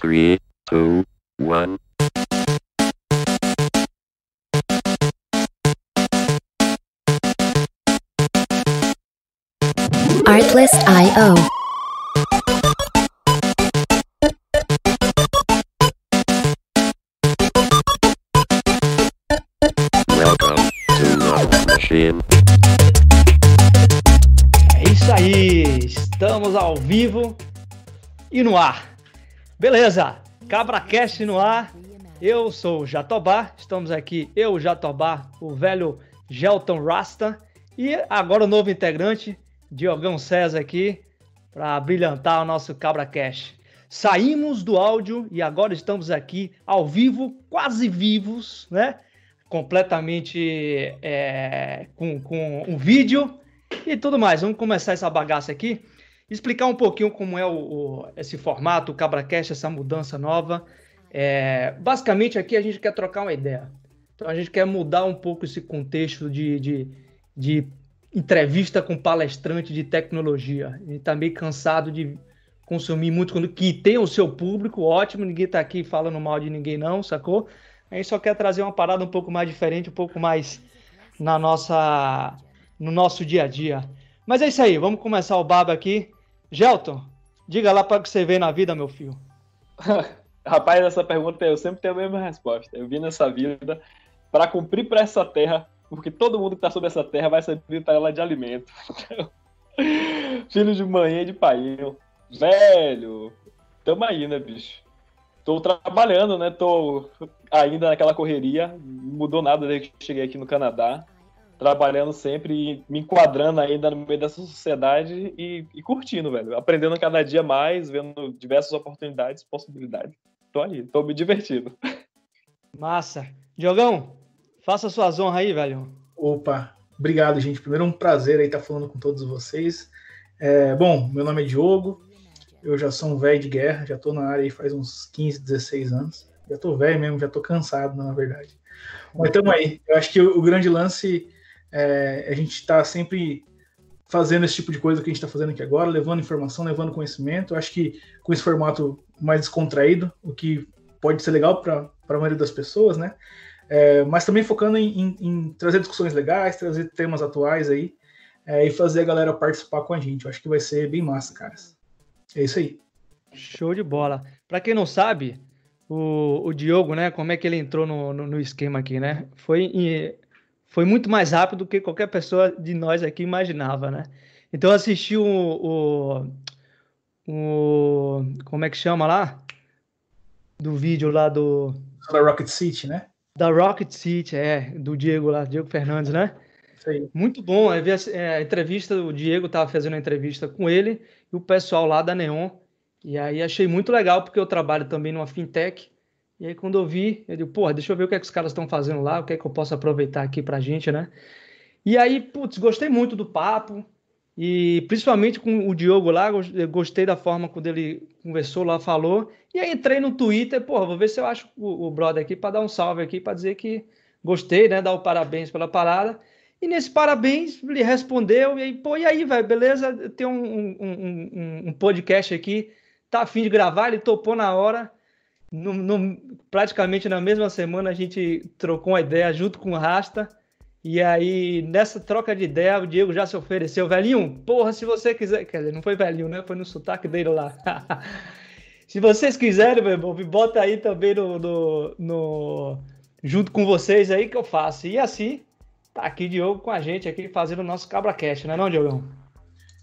Three, two, one. Artlist.io. Welcome to Love Machine. É isso aí, estamos ao vivo e no ar. Beleza, CabraCast no ar. Eu sou o Jatobá, estamos aqui, eu, o Jatobá, o velho Gelton Rasta e agora o novo integrante, Diogão César aqui, para brilhantar o nosso CabraCast. Saímos do áudio e agora estamos aqui ao vivo, quase vivos, né? Completamente é, com, com um vídeo e tudo mais. Vamos começar essa bagaça aqui. Explicar um pouquinho como é o, o- esse formato, o CabraCast, essa mudança nova. É, basicamente, aqui a gente quer trocar uma ideia. Então, a gente quer mudar um pouco esse contexto de, de, de entrevista com palestrante de tecnologia. A gente está meio cansado de consumir muito, que tem o seu público, ótimo, ninguém está aqui falando mal de ninguém não, sacou? A gente só quer trazer uma parada um pouco mais diferente, um pouco mais na nossa, no nosso dia a dia. Mas é isso aí, vamos começar o baba aqui. Gelton, diga lá para o que você vê na vida, meu filho. Rapaz, essa pergunta eu sempre tenho a mesma resposta. Eu vim nessa vida para cumprir para essa terra, porque todo mundo que está sobre essa terra vai servir para ela de alimento. Filho de manhã e de pai. Velho, tamo aí, né, bicho? Tô trabalhando, né? Tô ainda naquela correria, mudou nada desde que cheguei aqui no Canadá. Trabalhando sempre e me enquadrando ainda no meio dessa sociedade e, e curtindo, velho. Aprendendo cada dia mais, vendo diversas oportunidades, possibilidades. Tô aí, tô me divertindo. Massa. Diogão, faça suas honras aí, velho. Opa, obrigado, gente. Primeiro, um prazer aí estar falando com todos vocês. É, bom, meu nome é Diogo, eu já sou um velho de guerra, já tô na área aí faz uns 15, 16 anos. Já tô velho mesmo, já tô cansado, na verdade. Mas tamo aí. Eu acho que o, o grande lance é a gente tá sempre fazendo esse tipo de coisa que a gente está fazendo aqui agora, levando informação, levando conhecimento. Acho que com esse formato mais descontraído, o que pode ser legal para a maioria das pessoas, né? É, mas também focando em, em- em trazer discussões legais, trazer temas atuais aí é, e fazer a galera participar com a gente. Eu acho que vai ser bem massa, caras. É isso aí. Show de bola. Para quem não sabe, o, o Diogo, né, como é que ele entrou no, no, no esquema aqui, né? Foi, em- foi muito mais rápido do que qualquer pessoa de nós aqui imaginava, né? Então eu assisti o, o, o- como é que chama lá? Do vídeo lá do Da Rocket City, né? da Rocket City, é, do Diego lá, Diego Fernandes, né? Isso aí. Muito bom. Eu vi a, é, a entrevista, o Diego estava fazendo a entrevista com ele e o pessoal lá da Neon. E aí achei muito legal, porque eu trabalho também numa fintech. E aí quando eu vi, eu digo, porra, deixa eu ver o que é que os caras estão fazendo lá, o que é que eu posso aproveitar aqui pra gente, né? E aí, putz, gostei muito do papo. E principalmente com o Diogo lá, gostei da forma quando ele conversou lá, falou. E aí entrei no Twitter, porra, vou ver se eu acho o, o brother aqui para dar um salve aqui, para dizer que gostei, né? Dar o parabéns pela parada. E nesse parabéns, ele respondeu, e aí, pô, e aí, velho, beleza? Tem um, um- um- um podcast aqui, tá afim de gravar, ele topou na hora. No, no- praticamente na mesma semana a gente trocou uma ideia junto com o Rasta. E aí, nessa troca de ideia, o Diego já se ofereceu, velhinho, porra, se você quiser. Quer dizer, não foi velhinho, né? Foi no sotaque dele lá. se vocês quiserem, meu irmão, me bota aí também no, no- no- junto com vocês aí que eu faço. E assim, tá aqui Diogo com a gente aqui fazendo o nosso CabraCast, não é não, Diogão?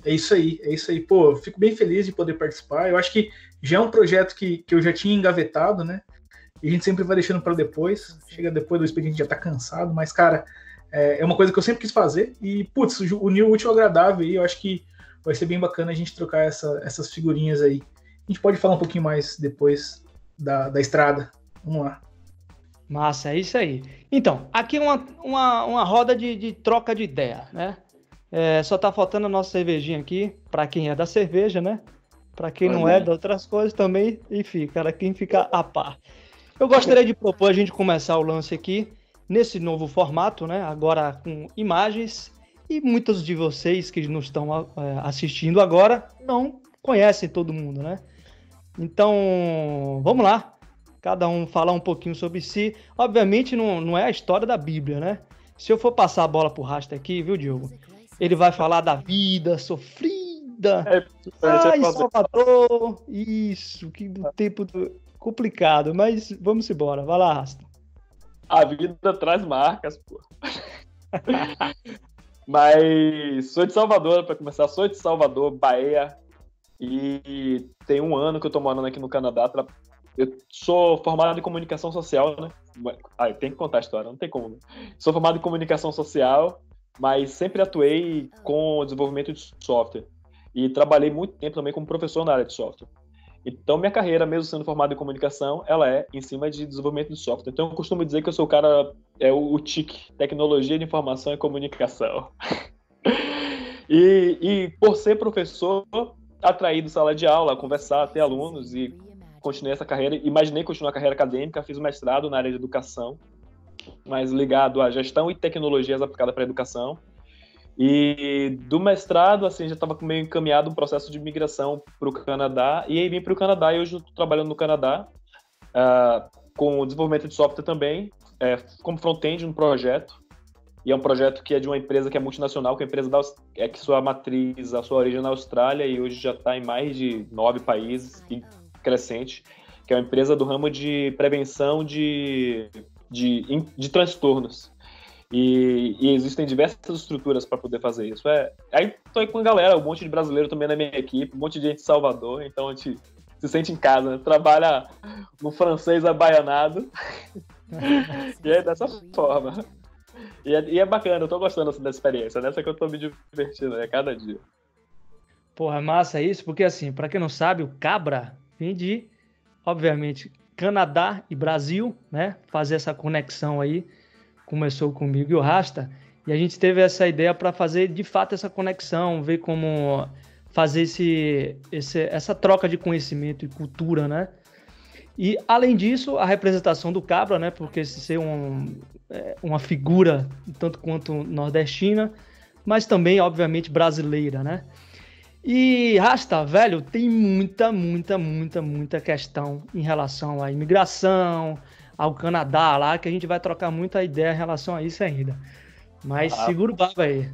É isso aí, é isso aí. Pô, fico bem feliz de poder participar. Eu acho que já é um projeto que, que eu já tinha engavetado, né? E a gente sempre vai deixando para depois. Chega depois do expediente já tá cansado, mas, cara, é, é uma coisa que eu sempre quis fazer. E, putz, uniu o útil ao agradável aí. Eu acho que vai ser bem bacana a gente trocar essa- essas figurinhas aí. A gente pode falar um pouquinho mais depois da, da estrada. Vamos lá. Massa, é isso aí. Então, aqui uma, uma, uma roda de, de troca de ideia, né? É, só tá faltando a nossa cervejinha aqui, para quem é da cerveja, né? Para quem não é de outras coisas também, enfim, cara, quem fica a par. Eu gostaria de propor a gente começar o lance aqui nesse novo formato, né? Agora com imagens e muitos de vocês que nos estão é, assistindo agora não conhecem todo mundo, né? Então, vamos lá. Cada um falar um pouquinho sobre si. Obviamente, não, não é a história da Bíblia, né? Se eu for passar a bola pro Rasta aqui, viu, Diogo? Ele vai falar da vida sofrida. É, Ai, fazer- Salvador. Isso, que do tempo do- complicado. Mas vamos embora. Vai lá, Rasta. A vida traz marcas, pô. Mas sou de Salvador, para começar, sou de Salvador, Bahia. E tem um ano que eu tô morando aqui no Canadá. Tra- Eu sou formado em comunicação social, né? Ah, tem que contar a história, não tem como. né? Sou formado em comunicação social, mas sempre atuei com o desenvolvimento de software. E trabalhei muito tempo também como professor na área de software. Então, minha carreira, mesmo sendo formado em comunicação, ela é em cima de desenvolvimento de software. Então, eu costumo dizer que eu sou o cara, é o, o TIC, Tecnologia de Informação e Comunicação. e, e, por ser professor, atraído sala de aula, conversar, ter alunos e continuei essa carreira. Imaginei continuar a carreira acadêmica, fiz mestrado na área de educação, mas ligado à gestão e tecnologias aplicadas para a educação. E do mestrado, assim, já estava meio encaminhado um processo de migração para o Canadá. E aí vim para o Canadá e hoje estou trabalhando no Canadá ah, com o desenvolvimento de software também, é, como front-end no projeto. E é um projeto que é de uma empresa que é multinacional, que é a empresa da, é que sua matriz, a sua origem é na Austrália e hoje já está em mais de nove países e crescente, que é uma empresa do ramo de prevenção de, de, de transtornos. E, e existem diversas estruturas para poder fazer isso. É, aí tô aí com a galera, um monte de brasileiro também na minha equipe, um monte de gente de Salvador, então a gente se sente em casa, né? trabalha no francês abaianado. e é dessa forma. E é, e é bacana, eu tô gostando assim, dessa experiência, nessa que eu tô me divertindo, é cada dia. Porra, é massa isso, porque assim, pra quem não sabe, o Cabra vem de, obviamente, Canadá e Brasil, né? Fazer essa conexão aí. Começou comigo e o Rasta. E a gente teve essa ideia para fazer de fato essa conexão, ver como fazer esse, esse, essa troca de conhecimento e cultura, né? E além disso, a representação do Cabra, né? Porque ser um, é, uma figura tanto quanto nordestina, mas também, obviamente, brasileira, né? E Rasta, velho, tem muita, muita, muita, muita questão em relação à imigração, ao Canadá lá, que a gente vai trocar muita ideia em relação a isso ainda. Mas Ah. segura o baba aí.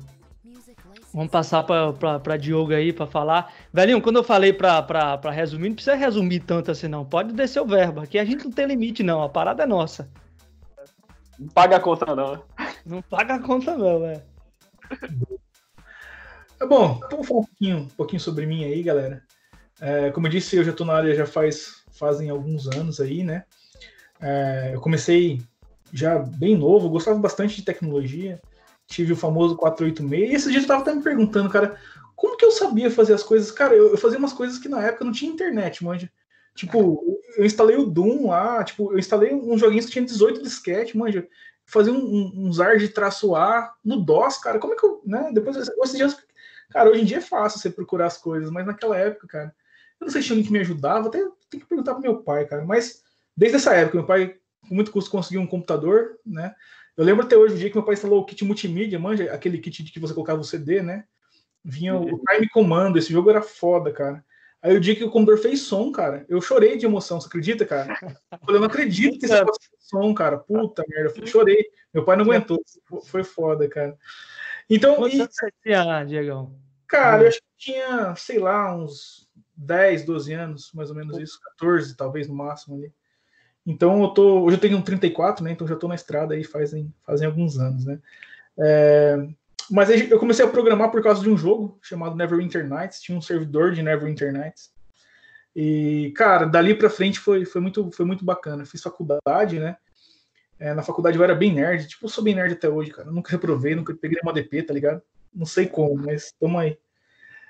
Vamos passar para Diogo aí para falar. Velhinho, quando eu falei para resumir, não precisa resumir tanto assim, não. Pode descer o verbo. Aqui a gente não tem limite, não. A parada é nossa. Não paga a conta, não. Não paga a conta, não, é. É bom, então vou falar um pouquinho, um pouquinho sobre mim aí, galera. É, como eu disse, eu já tô na área já faz fazem alguns anos aí, né? É, eu comecei já bem novo, gostava bastante de tecnologia, tive o famoso 486, e esse dia eu tava até me perguntando, cara, como que eu sabia fazer as coisas? Cara, eu, eu fazia umas coisas que na época não tinha internet, manja. Tipo, eu instalei o Doom lá, tipo, eu instalei uns joguinhos que tinha 18 disquete, manja. Fazia um, um, uns AR de traço A no DOS, cara. Como é que eu, né? Depois, esses dias, cara, hoje em dia é fácil você procurar as coisas, mas naquela época, cara, eu não sei se tinha alguém que me ajudava, até tem que perguntar pro meu pai, cara. Mas desde essa época, meu pai, com muito custo, conseguiu um computador, né? Eu lembro até hoje o dia que meu pai instalou o kit multimídia, manja, aquele kit que você colocava o CD, né? Vinha o Time Commando, esse jogo era foda, cara. Aí o dia que o computador fez som, cara, eu chorei de emoção, você acredita, cara? Eu falei, eu não acredito que esse negócio fez som, cara. Puta merda, eu chorei. Meu pai não aguentou, foi foda, cara. Então, Quantos e, anos você tinha, Diegão? cara, eu acho que tinha, sei lá, uns 10, 12 anos, mais ou menos isso, 14, talvez no máximo ali. Então eu tô. Hoje eu tenho 34, né? Então já tô na estrada aí fazem, fazem alguns anos, né? É, mas eu comecei a programar por causa de um jogo chamado Neverwinter Nights. Tinha um servidor de Neverwinter Nights. E, cara, dali pra frente foi, foi, muito, foi muito bacana. Fiz faculdade, né? É, na faculdade eu era bem nerd. Tipo, eu sou bem nerd até hoje, cara. Eu nunca reprovei, nunca peguei uma DP, tá ligado? Não sei como, mas tamo aí.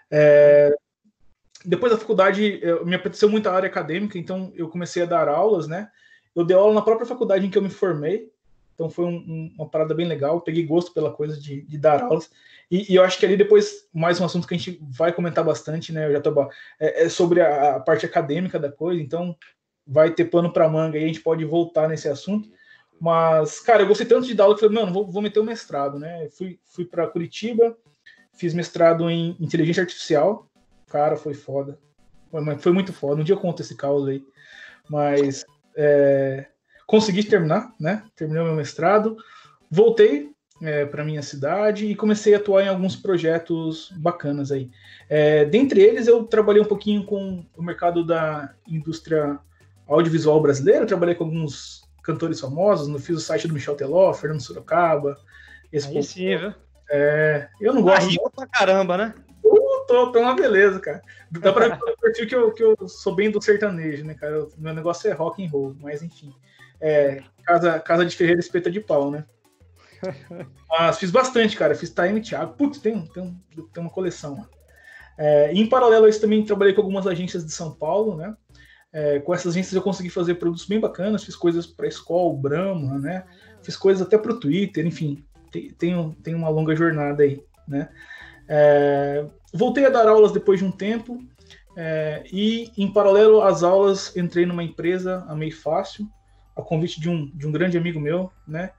É, depois da faculdade, eu, me apeteceu muito a área acadêmica, então eu comecei a dar aulas, né? Eu dei aula na própria faculdade em que eu me formei, então foi um, um, uma parada bem legal. Eu peguei gosto pela coisa de, de dar aulas. E, e, eu acho que ali depois, mais um assunto que a gente vai comentar bastante, né? Tô, é, é sobre a, a, parte acadêmica da coisa, então vai ter pano para manga e a gente pode voltar nesse assunto. Mas, cara, eu gostei tanto de dar aula que falei, mano, vou, vou meter o mestrado, né? Fui, fui para Curitiba, fiz mestrado em inteligência artificial. Cara, foi foda. foi muito foda. Um dia eu conto esse caos aí. Mas é, consegui terminar, né? Terminei o meu mestrado, voltei é, para minha cidade e comecei a atuar em alguns projetos bacanas aí. É, dentre eles, eu trabalhei um pouquinho com o mercado da indústria audiovisual brasileira, trabalhei com alguns cantores famosos, no fiz o site do Michel Teló, Fernando Sorocaba. Esse aí sim, viu? É, eu não gosto. Arriou pra caramba, né? Tô, tô uma beleza, cara. Dá pra ver pelo perfil que eu, que eu sou bem do sertanejo, né, cara? Meu negócio é rock and roll, mas enfim. É, casa, casa de Ferreira espeta de pau, né? Mas fiz bastante, cara. Fiz Time Thiago. Putz, tem, tem, tem uma coleção. É, em paralelo a isso, também trabalhei com algumas agências de São Paulo, né? É, com essas agências eu consegui fazer produtos bem bacanas. Fiz coisas para escola, Brahma, né? Fiz coisas até para o Twitter, enfim. Tem, tem uma longa jornada aí, né? É, voltei a dar aulas depois de um tempo. É, e, em paralelo às aulas, entrei numa empresa, a Meio Fácil, a convite de um, de um grande amigo meu, né?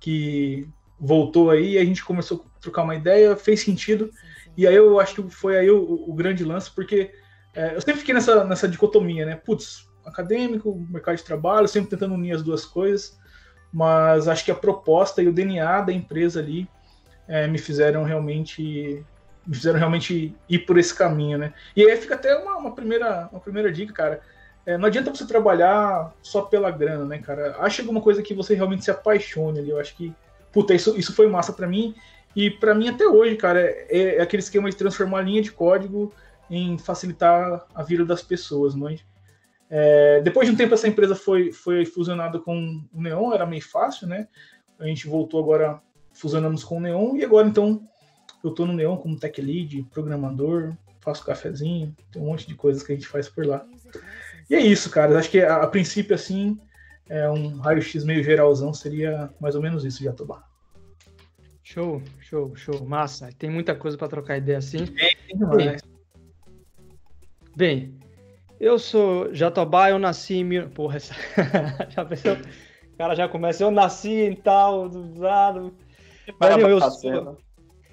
que voltou aí, a gente começou a trocar uma ideia, fez sentido, e aí eu acho que foi aí o, o grande lance, porque é, eu sempre fiquei nessa, nessa dicotomia, né? Putz, acadêmico, mercado de trabalho, sempre tentando unir as duas coisas, mas acho que a proposta e o DNA da empresa ali é, me fizeram realmente me fizeram realmente ir por esse caminho, né? E aí fica até uma, uma primeira, uma primeira dica, cara. É, não adianta você trabalhar só pela grana, né, cara? Acha alguma coisa que você realmente se apaixone ali. Eu acho que, puta, isso, isso foi massa para mim. E para mim até hoje, cara, é, é, aquele esquema de transformar a linha de código em facilitar a vida das pessoas, mas é, depois de um tempo essa empresa foi, foi fusionada com o Neon, era meio fácil, né? A gente voltou agora, fusionamos com o Neon e agora então eu tô no Neon como tech lead, programador, faço cafezinho, tem um monte de coisas que a gente faz por lá. E é isso, cara. Acho que a, a princípio, assim, é um raio-x meio geralzão seria mais ou menos isso, Jatobá. Show, show, show. Massa. Tem muita coisa para trocar ideia assim. Bem, Bem, bem, eu sou Jatobá, eu nasci em. Mil... Porra, essa... já pensou? O cara já começa, eu nasci em tal, do lado. eu, sou...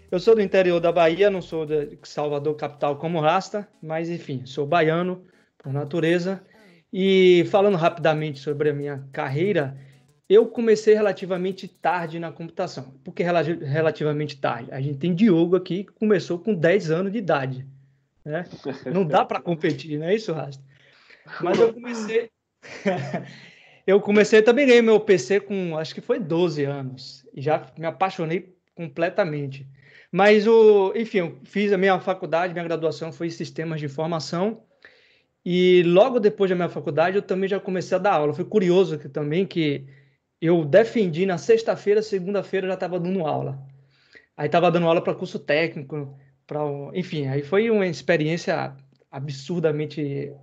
eu sou do interior da Bahia, não sou de Salvador capital como Rasta, mas enfim, sou baiano por natureza. E falando rapidamente sobre a minha carreira, eu comecei relativamente tarde na computação. Por que relativamente tarde? A gente tem Diogo aqui que começou com 10 anos de idade. Né? Não dá para competir, não é isso, Rasta? Mas eu comecei. eu comecei também ganhei meu PC com acho que foi 12 anos. E já me apaixonei completamente. Mas o, enfim, eu fiz a minha faculdade, minha graduação foi em sistemas de informação e logo depois da minha faculdade, eu também já comecei a dar aula. Foi curioso que, também que eu defendi na sexta-feira, segunda-feira já estava dando aula. Aí estava dando aula para curso técnico, para, enfim, aí foi uma experiência absurdamente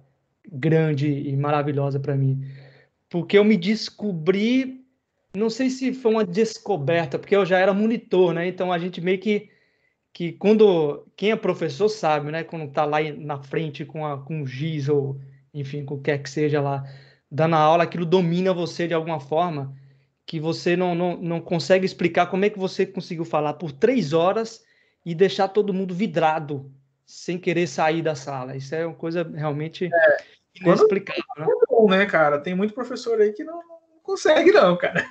grande e maravilhosa para mim, porque eu me descobri, não sei se foi uma descoberta, porque eu já era monitor, né? Então a gente meio que que quando quem é professor sabe, né, quando está lá na frente com, a, com o giz ou enfim, com o que quer que seja lá, dando a aula, aquilo domina você de alguma forma que você não, não, não consegue explicar como é que você conseguiu falar por três horas e deixar todo mundo vidrado sem querer sair da sala. Isso é uma coisa realmente é, inexplicável. Né? É bom, né, cara? Tem muito professor aí que não, não consegue, não, cara.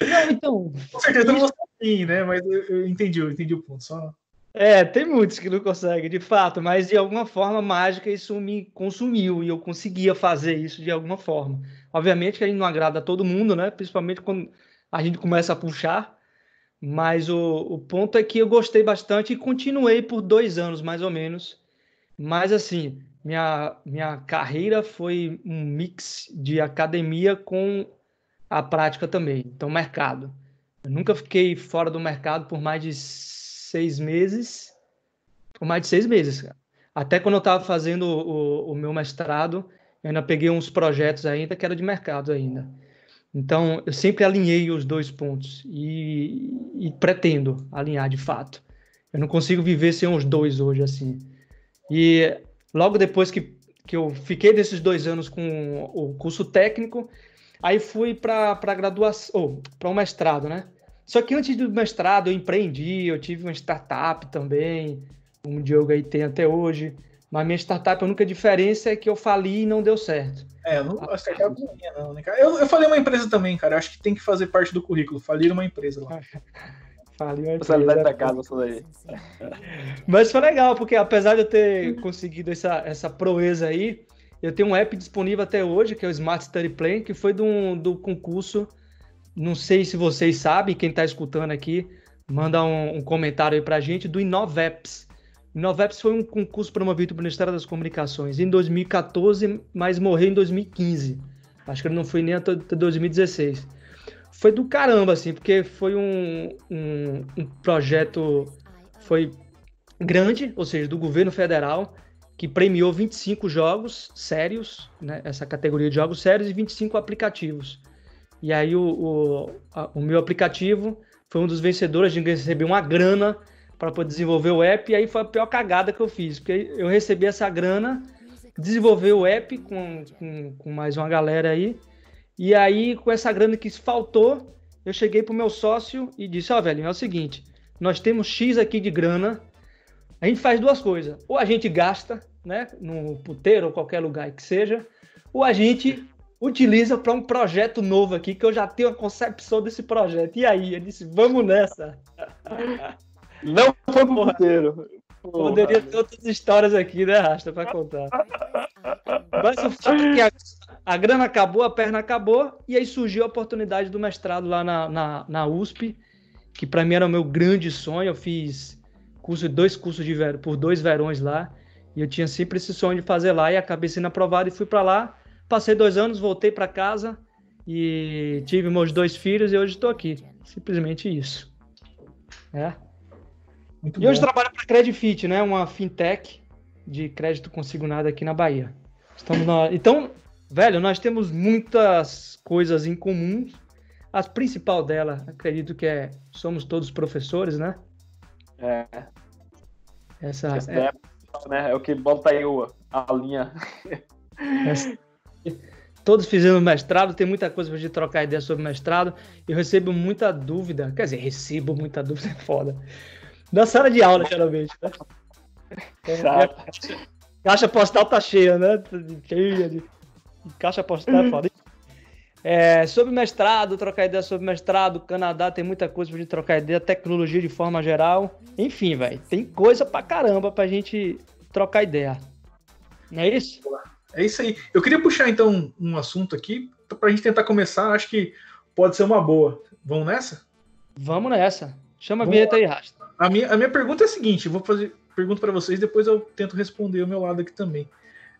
Não, então. Com certeza não sim, né? Mas eu, eu, entendi, eu entendi o ponto. Só... É, tem muitos que não conseguem, de fato, mas de alguma forma mágica isso me consumiu e eu conseguia fazer isso de alguma forma. Obviamente que a gente não agrada a todo mundo, né? Principalmente quando a gente começa a puxar, mas o, o ponto é que eu gostei bastante e continuei por dois anos, mais ou menos. Mas assim, minha, minha carreira foi um mix de academia com a prática também. Então, mercado. Eu nunca fiquei fora do mercado por mais de seis meses. Por mais de seis meses, cara. Até quando eu estava fazendo o, o, meu mestrado, eu ainda peguei uns projetos ainda que era de mercado ainda. Então, eu sempre alinhei os dois pontos e, e pretendo alinhar de fato. Eu não consigo viver sem os dois hoje, assim. E logo depois que, que eu fiquei desses dois anos com o curso técnico, Aí fui para graduação, ou para um mestrado, né? Só que antes do mestrado eu empreendi, eu tive uma startup também, um Diogo aí tem até hoje, Mas minha startup, a única diferença é que eu fali e não deu certo. É, eu não, a startup não é minha, não, né, cara? Eu, eu falei uma empresa também, cara. Acho que tem que fazer parte do currículo. Falir uma empresa lá. Fali uma empresa. da casa, isso daí. Mas foi legal, porque apesar de eu ter conseguido essa, essa proeza aí, eu tenho um app disponível até hoje, que é o Smart Study Plan, que foi do, do concurso. Não sei se vocês sabem, quem está escutando aqui, manda um, um comentário aí pra gente, do Inoveps. Inoveps foi um concurso promovido pelo Ministério das Comunicações em 2014, mas morreu em 2015. Acho que ele não foi nem até 2016. Foi do caramba, assim, porque foi um, um, um projeto foi grande, ou seja, do governo federal, que premiou 25 jogos sérios, né, essa categoria de jogos sérios, e 25 aplicativos. E aí o, o, a- o meu aplicativo foi um dos vencedores, gente recebeu uma grana para poder desenvolver o app, e aí foi a pior cagada que eu fiz, porque eu recebi essa grana, desenvolver o app com, com, com mais uma galera aí, e aí com essa grana que faltou, eu cheguei pro meu sócio e disse, ó velho, é o seguinte, nós temos X aqui de grana, a gente faz duas coisas. Ou a gente gasta, né, no puteiro ou qualquer lugar que seja, ou a gente utiliza para um projeto novo aqui, que eu já tenho a concepção desse projeto. E aí, eu disse, vamos nessa. Não foi pro. Porra. Poderia ter outras histórias aqui, né, Rasta, para contar. Mas o fato é que a, a grana acabou, a perna acabou, e aí surgiu a oportunidade do mestrado lá na, na, na USP, que para mim era o meu grande sonho. Eu fiz curso, dois cursos de por dois verões lá, e eu tinha sempre esse sonho de fazer lá, e acabei sendo aprovado e fui para lá. Passei dois anos, voltei para casa e tive meus dois filhos e hoje estou aqui. Simplesmente isso. É. Muito E hoje bom. trabalho para a Credifit, né? Uma fintech de crédito consignado aqui na Bahia. Estamos na... Então, velho, nós temos muitas coisas em comum. A principal dela, acredito que é somos todos professores, né? É, Essa, essa é, é, né, é o que bota aí a linha. essa- Todos fizemos mestrado, tem muita coisa pra gente trocar ideia sobre mestrado. Eu recebo muita dúvida, quer dizer, recebo muita dúvida, é foda. Na sala de aula, geralmente, né? É, Chato. Caixa postal tá cheia, né? Cheia de. Caixa postal é foda. É, sobre mestrado, trocar ideia sobre mestrado, Canadá tem muita coisa pra gente trocar ideia, tecnologia de forma geral. Enfim, velho, tem coisa pra caramba pra gente trocar ideia. Não é isso? É isso aí. Eu queria puxar então um assunto aqui para a gente tentar começar. Acho que pode ser uma boa. Vamos nessa? Vamos nessa. Chama a Vamos vinheta aí, Rasta. A minha, a minha pergunta é a seguinte: eu vou fazer pergunta para vocês, depois eu tento responder o meu lado aqui também.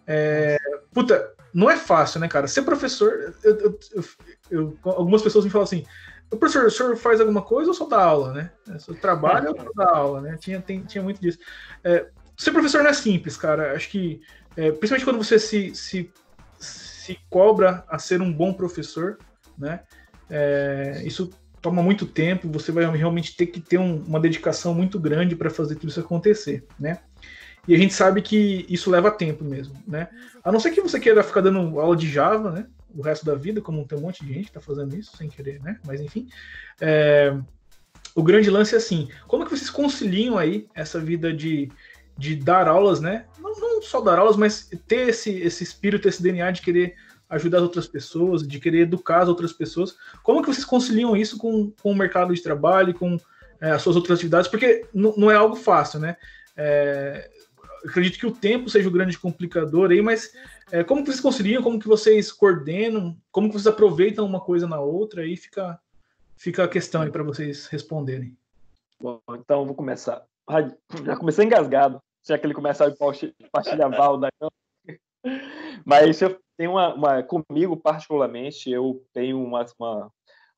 É, puta, não é fácil, né, cara? Ser professor, eu- eu- eu- eu- algumas pessoas me falam assim: professor, o senhor faz alguma coisa ou só dá aula, né? O senhor trabalha ou só dá aula, né? Tinha, tem- tinha muito disso. É, ser professor não é simples, cara. Acho que, é, principalmente quando você se, se, se cobra a ser um bom professor, né? É, isso toma muito tempo, você vai realmente ter que ter um- uma dedicação muito grande para fazer tudo isso acontecer, né? E a gente sabe que isso leva tempo mesmo, né? A não ser que você queira ficar dando aula de Java, né? O resto da vida, como tem um monte de gente que tá fazendo isso sem querer, né? Mas enfim. é, O grande lance é assim: como que vocês conciliam aí essa vida de, de dar aulas, né? Não, não só dar aulas, mas ter esse, esse espírito, esse DNA de querer ajudar as outras pessoas, de querer educar as outras pessoas. Como que vocês conciliam isso com, com o mercado de trabalho, com é, as suas outras atividades? Porque não é algo fácil, né? É, acredito que o tempo seja o grande complicador aí, mas é, como que vocês conciliam, como que vocês coordenam, como que vocês aproveitam uma coisa na outra, aí fica, fica a questão aí para vocês responderem. Bom, então vou começar. Ai, Já comecei engasgado. Já que ele começar a partilhar Valda. Mas eu tenho uma, uma- Comigo, particularmente, eu tenho uma, uma,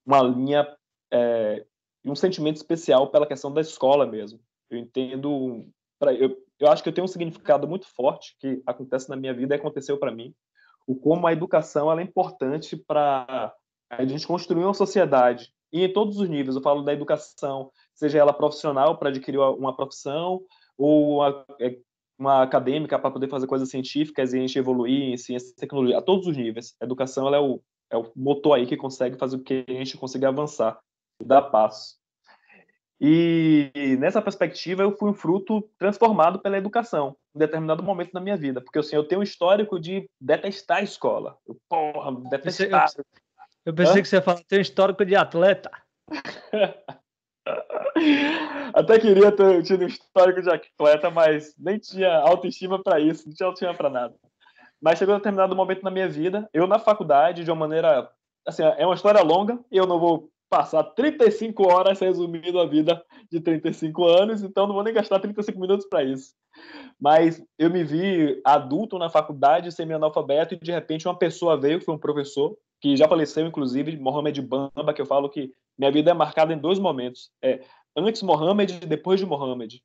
uma linha é, um sentimento especial pela questão da escola mesmo. Eu entendo. Pra, eu, eu acho que eu tenho um significado muito forte que acontece na minha vida e aconteceu para mim. O como a educação ela é importante para a gente construir uma sociedade. E em todos os níveis. Eu falo da educação seja ela profissional para adquirir uma profissão ou uma, é, uma acadêmica para poder fazer coisas científicas e a gente evoluir em ciência e tecnologia, a todos os níveis. A educação ela é, o, é o motor aí que consegue fazer com que a gente consiga avançar dar passo. E nessa perspectiva, eu fui um fruto transformado pela educação, em determinado momento da minha vida. Porque assim, eu tenho um histórico de detestar a escola. Eu, porra, detestar. Eu pensei Hã? que você ia falar, tem um histórico de atleta. Até queria ter tido um histórico de atleta, mas nem tinha autoestima para isso, não tinha autoestima para nada. Mas chegou um determinado momento na minha vida, eu na faculdade, de uma maneira. Assim, é uma história longa, eu não vou passar 35 horas resumindo a vida de 35 anos, então não vou nem gastar 35 minutos para isso. Mas eu me vi adulto na faculdade, semi-analfabeto, e de repente uma pessoa veio, que foi um professor, que já faleceu, inclusive, Mohamed Bamba, que eu falo que minha vida é marcada em dois momentos. É antes Mohamed e depois de Mohamed.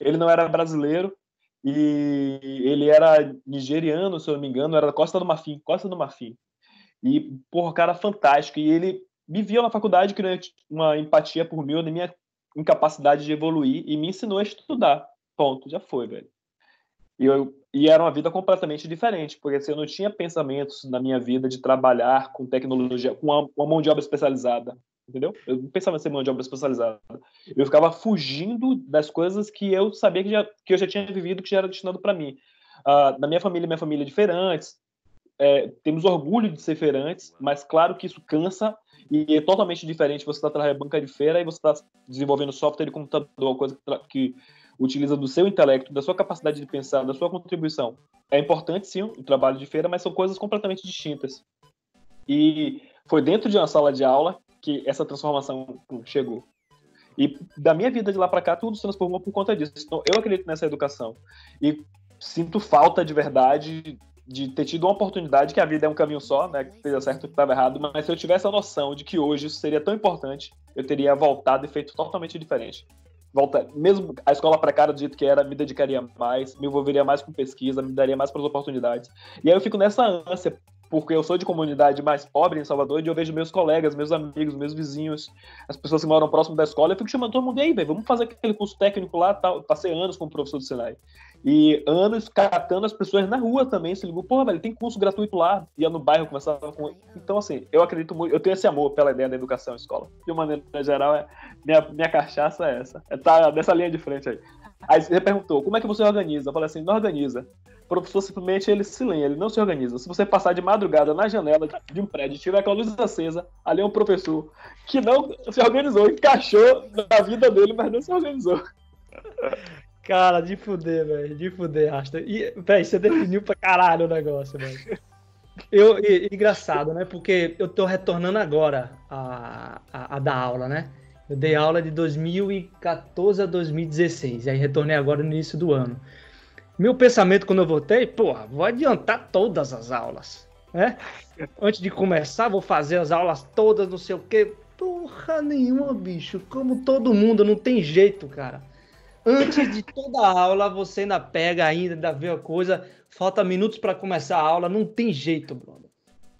Ele não era brasileiro e ele era nigeriano, se eu não me engano, era da Costa do Marfim, Costa do Marfim. E, porra, cara fantástico. E ele me viu na faculdade, criou uma empatia por mim, na minha incapacidade de evoluir e me ensinou a estudar. Ponto, já foi, velho. E, eu, e era uma vida completamente diferente, porque assim, eu não tinha pensamentos na minha vida de trabalhar com tecnologia, com uma, uma mão de obra especializada, entendeu? Eu não pensava em ser mão de obra especializada. Eu ficava fugindo das coisas que eu sabia que, já, que eu já tinha vivido, que já era destinado para mim. Uh, na minha família, minha família é de é, temos orgulho de ser feirantes, mas claro que isso cansa e é totalmente diferente você tá atrás da banca de feira e você está desenvolvendo software de computador, coisa que, que utiliza do seu intelecto, da sua capacidade de pensar, da sua contribuição. É importante, sim, o trabalho de feira, mas são coisas completamente distintas. E foi dentro de uma sala de aula que essa transformação chegou. E da minha vida de lá para cá, tudo se transformou por conta disso. Então, eu acredito nessa educação. E sinto falta de verdade de ter tido uma oportunidade, que a vida é um caminho só, né? Que esteja certo que estava errado, mas se eu tivesse a noção de que hoje isso seria tão importante, eu teria voltado e feito totalmente diferente. Volta, mesmo a escola precária do jeito que era, me dedicaria mais, me envolveria mais com pesquisa, me daria mais para as oportunidades. E aí eu fico nessa ânsia porque eu sou de comunidade mais pobre em Salvador, e eu vejo meus colegas, meus amigos, meus vizinhos, as pessoas que moram próximo da escola, eu fico chamando todo mundo, aí, velho, vamos fazer aquele curso técnico lá, tal. passei anos como professor do Senai. E anos catando as pessoas na rua também, se ligou, porra, velho, tem curso gratuito lá, ia no bairro, conversava com... Então, assim, eu acredito muito, eu tenho esse amor pela ideia da educação escola. De uma maneira geral, é, minha, minha cachaça é essa, é tá nessa linha de frente aí. Aí você perguntou, como é que você organiza? Eu falei assim, não organiza o professor simplesmente ele se lê, ele não se organiza. Se você passar de madrugada na janela de um prédio e tiver com a luz acesa, ali é um professor que não se organizou, encaixou na vida dele, mas não se organizou. Cara, de fuder, velho, de fuder, Rasta. E, você definiu pra caralho o negócio, velho. Eu, e, engraçado, né? Porque eu tô retornando agora a, a, a dar aula, né? Eu dei aula de 2014 a 2016, e aí retornei agora no início do ano. Meu pensamento quando eu voltei, pô, vou adiantar todas as aulas, né? Antes de começar, vou fazer as aulas todas, não sei o quê. Porra nenhuma, bicho. Como todo mundo, não tem jeito, cara. Antes de toda a aula, você ainda pega ainda, ainda vê a coisa. Falta minutos para começar a aula, não tem jeito, brother.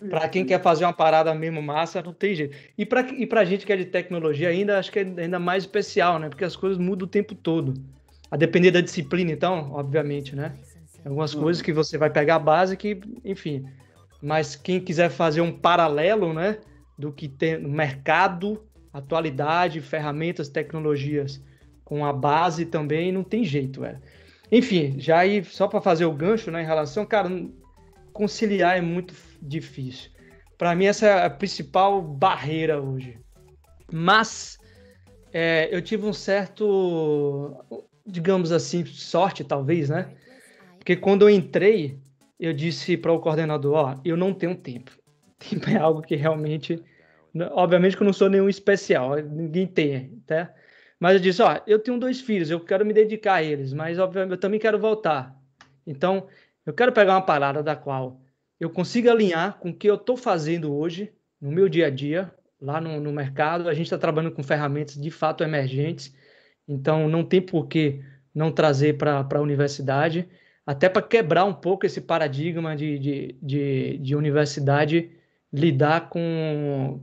Para quem quer fazer uma parada mesmo massa, não tem jeito. E para e pra gente que é de tecnologia ainda, acho que é ainda mais especial, né? Porque as coisas mudam o tempo todo. A depender da disciplina, então, obviamente, né? Algumas uhum. coisas que você vai pegar a base que, enfim. Mas quem quiser fazer um paralelo, né? Do que tem no mercado, atualidade, ferramentas, tecnologias com a base também, não tem jeito, velho. Enfim, já aí, só para fazer o gancho, né, em relação, cara, conciliar é muito difícil. Para mim, essa é a principal barreira hoje. Mas é, eu tive um certo digamos assim, sorte, talvez, né? Porque quando eu entrei, eu disse para o coordenador: Ó, eu não tenho tempo. Tempo é algo que realmente. Obviamente que eu não sou nenhum especial, ninguém tem, tá? Mas eu disse: Ó, eu tenho dois filhos, eu quero me dedicar a eles, mas obviamente eu também quero voltar. Então, eu quero pegar uma parada da qual eu consiga alinhar com o que eu estou fazendo hoje, no meu dia a dia, lá no, no mercado. A gente está trabalhando com ferramentas de fato emergentes então, não tem por que não trazer para a universidade, até para quebrar um pouco esse paradigma de, de, de, de universidade lidar com,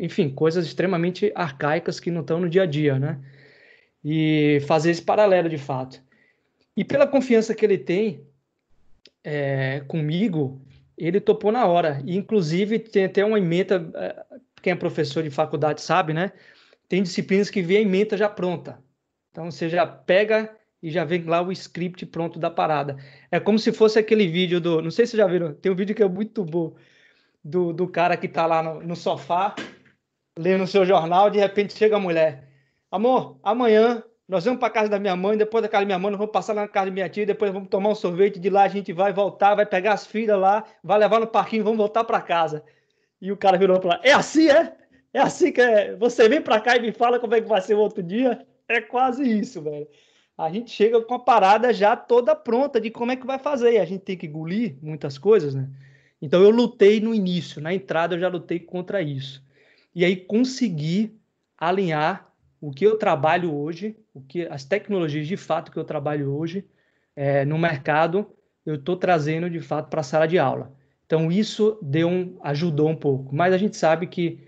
enfim, coisas extremamente arcaicas que não estão no dia a dia, né? E fazer esse paralelo de fato. E pela confiança que ele tem é, comigo, ele topou na hora. E, inclusive, tem até uma emenda, é, quem é professor de faculdade sabe, né? tem disciplinas que vem a ementa já pronta. Então você já pega e já vem lá o script pronto da parada. É como se fosse aquele vídeo do. Não sei se vocês já viram, tem um vídeo que é muito bom do, do cara que tá lá no, no sofá, lendo o seu jornal, de repente chega a mulher. Amor, amanhã nós vamos para casa da minha mãe, depois da casa da minha mãe, nós vamos passar lá na casa da minha tia, depois vamos tomar um sorvete, de lá a gente vai voltar, vai pegar as filhas lá, vai levar no parquinho, vamos voltar para casa. E o cara virou para lá, é assim, é? É assim que é? Você vem para cá e me fala como é que vai ser o outro dia? É quase isso, velho. A gente chega com a parada já toda pronta de como é que vai fazer. A gente tem que engolir muitas coisas, né? Então eu lutei no início, na entrada eu já lutei contra isso. E aí consegui alinhar o que eu trabalho hoje, o que as tecnologias de fato que eu trabalho hoje é, no mercado, eu estou trazendo de fato para a sala de aula. Então isso deu um, ajudou um pouco. Mas a gente sabe que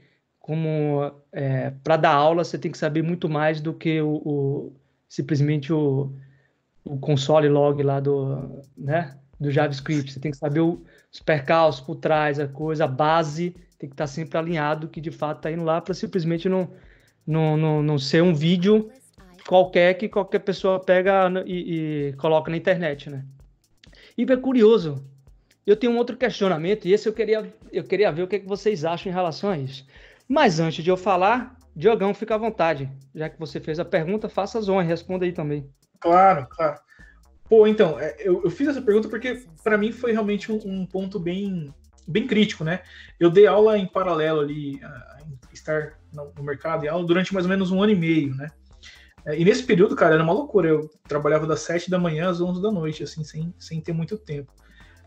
como é, para dar aula você tem que saber muito mais do que o, o simplesmente o, o console log lá do, né, do JavaScript. Você tem que saber o, os percalços por trás, a coisa, a base tem que estar tá sempre alinhado que de fato está indo lá para simplesmente não não, não, não ser um vídeo qualquer que qualquer pessoa pega e, e coloca na internet, né? E é curioso. Eu tenho um outro questionamento e esse eu queria, eu queria ver o que, é que vocês acham em relação a isso. Mas antes de eu falar, Diogão, fica à vontade. Já que você fez a pergunta, faça as honras, responda aí também. Claro, claro. Pô, então, é, eu, eu fiz essa pergunta porque para mim foi realmente um, um, ponto bem, bem crítico, né? Eu dei aula em paralelo ali, estar no, no mercado e aula durante mais ou menos um ano e meio, né? É, e nesse período, cara, era uma loucura. Eu trabalhava das 7 da manhã às 11 da noite, assim, sem, sem ter muito tempo.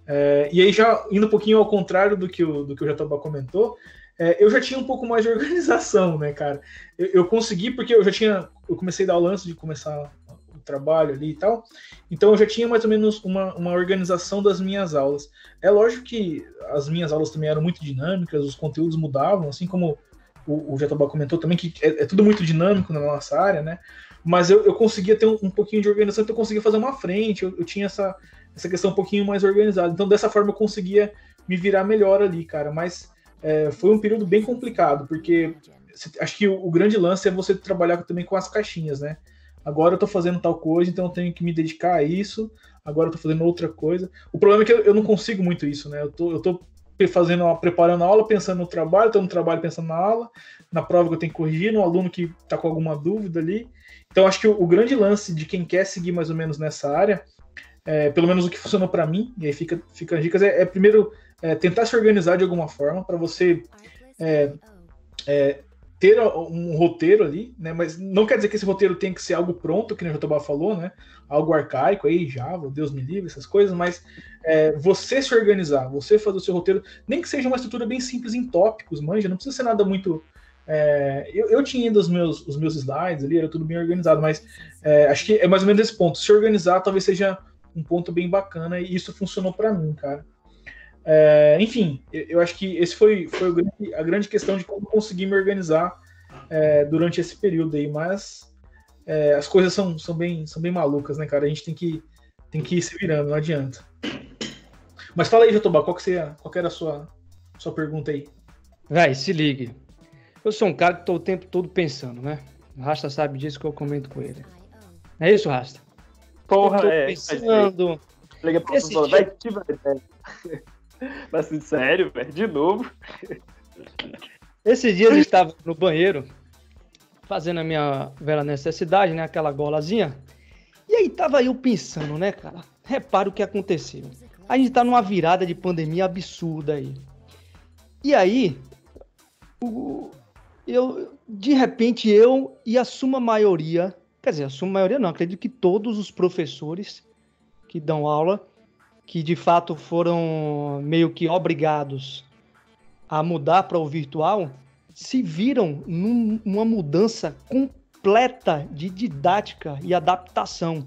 É, e aí, já indo um pouquinho ao contrário do que o, do que o Jatobá comentou, é, eu já tinha um pouco mais de organização, né, cara? Eu, eu, consegui, porque eu já tinha. Eu comecei a dar aula antes de começar o trabalho ali e tal. Então eu já tinha mais ou menos uma, uma organização das minhas aulas. É lógico que as minhas aulas também eram muito dinâmicas, os conteúdos mudavam, assim como o, o Jatobá comentou também, que é, é, tudo muito dinâmico na nossa área, né? Mas eu, eu conseguia ter um, um pouquinho de organização, então eu conseguia fazer uma frente, eu, eu tinha essa, essa questão um pouquinho mais organizada. Então, dessa forma, eu conseguia me virar melhor ali, cara. Mas é, foi um período bem complicado, porque acho que o, o, grande lance é você trabalhar também com as caixinhas, né? Agora eu tô fazendo tal coisa, então eu tenho que me dedicar a isso. Agora eu tô fazendo outra coisa. O problema é que eu, eu não consigo muito isso, né? Eu tô, eu tô fazendo, preparando a aula, pensando no trabalho, estou no trabalho pensando na aula, na prova que eu tenho que corrigir, no aluno que está com alguma dúvida ali. Então, acho que o, o, grande lance de quem quer seguir mais ou menos nessa área, é, pelo menos o que funcionou para mim, e aí fica, fica as dicas, é, é primeiro é, tentar se organizar de alguma forma para você é, é, ter um roteiro ali, né? Mas não quer dizer que esse roteiro tem que ser algo pronto, que o Jotobá falou, né? Algo arcaico aí, Java, Deus me livre, essas coisas, mas é, você se organizar, você fazer o seu roteiro, nem que seja uma estrutura bem simples em tópicos, manja, não precisa ser nada muito. É, eu, eu, tinha ainda os meus, os meus slides ali, era tudo bem organizado, mas é, acho que é mais ou menos esse ponto. Se organizar talvez seja um ponto bem bacana e isso funcionou para mim, cara. É, enfim, eu acho que esse foi, foi a grande questão de como conseguir me organizar é, durante esse período aí, mas é, as coisas são, são, bem, são bem malucas, né, cara? A gente tem que, tem que ir se virando, não adianta. Mas fala aí, Jatobá, qual, que seria, qual que era a sua, sua pergunta aí? Vai, se ligue. Eu sou um cara que estou o tempo todo pensando, né? O Rasta sabe disso que eu comento com ele. É isso, Rasta? Porra, eu é. Pensando. Liga vai que vai, mas sério, velho, de novo. Esses dias eu estava no banheiro, fazendo a minha velha necessidade, né? Aquela golazinha. E aí tava eu pensando, né, cara? Repara o que aconteceu. A gente tá numa virada de pandemia absurda aí. E aí, o, eu, de repente, eu e a suma maioria, quer dizer, a suma maioria não, acredito que todos os professores que dão aula que de fato foram meio que obrigados a mudar para o virtual, se viram num, numa mudança completa de didática e adaptação.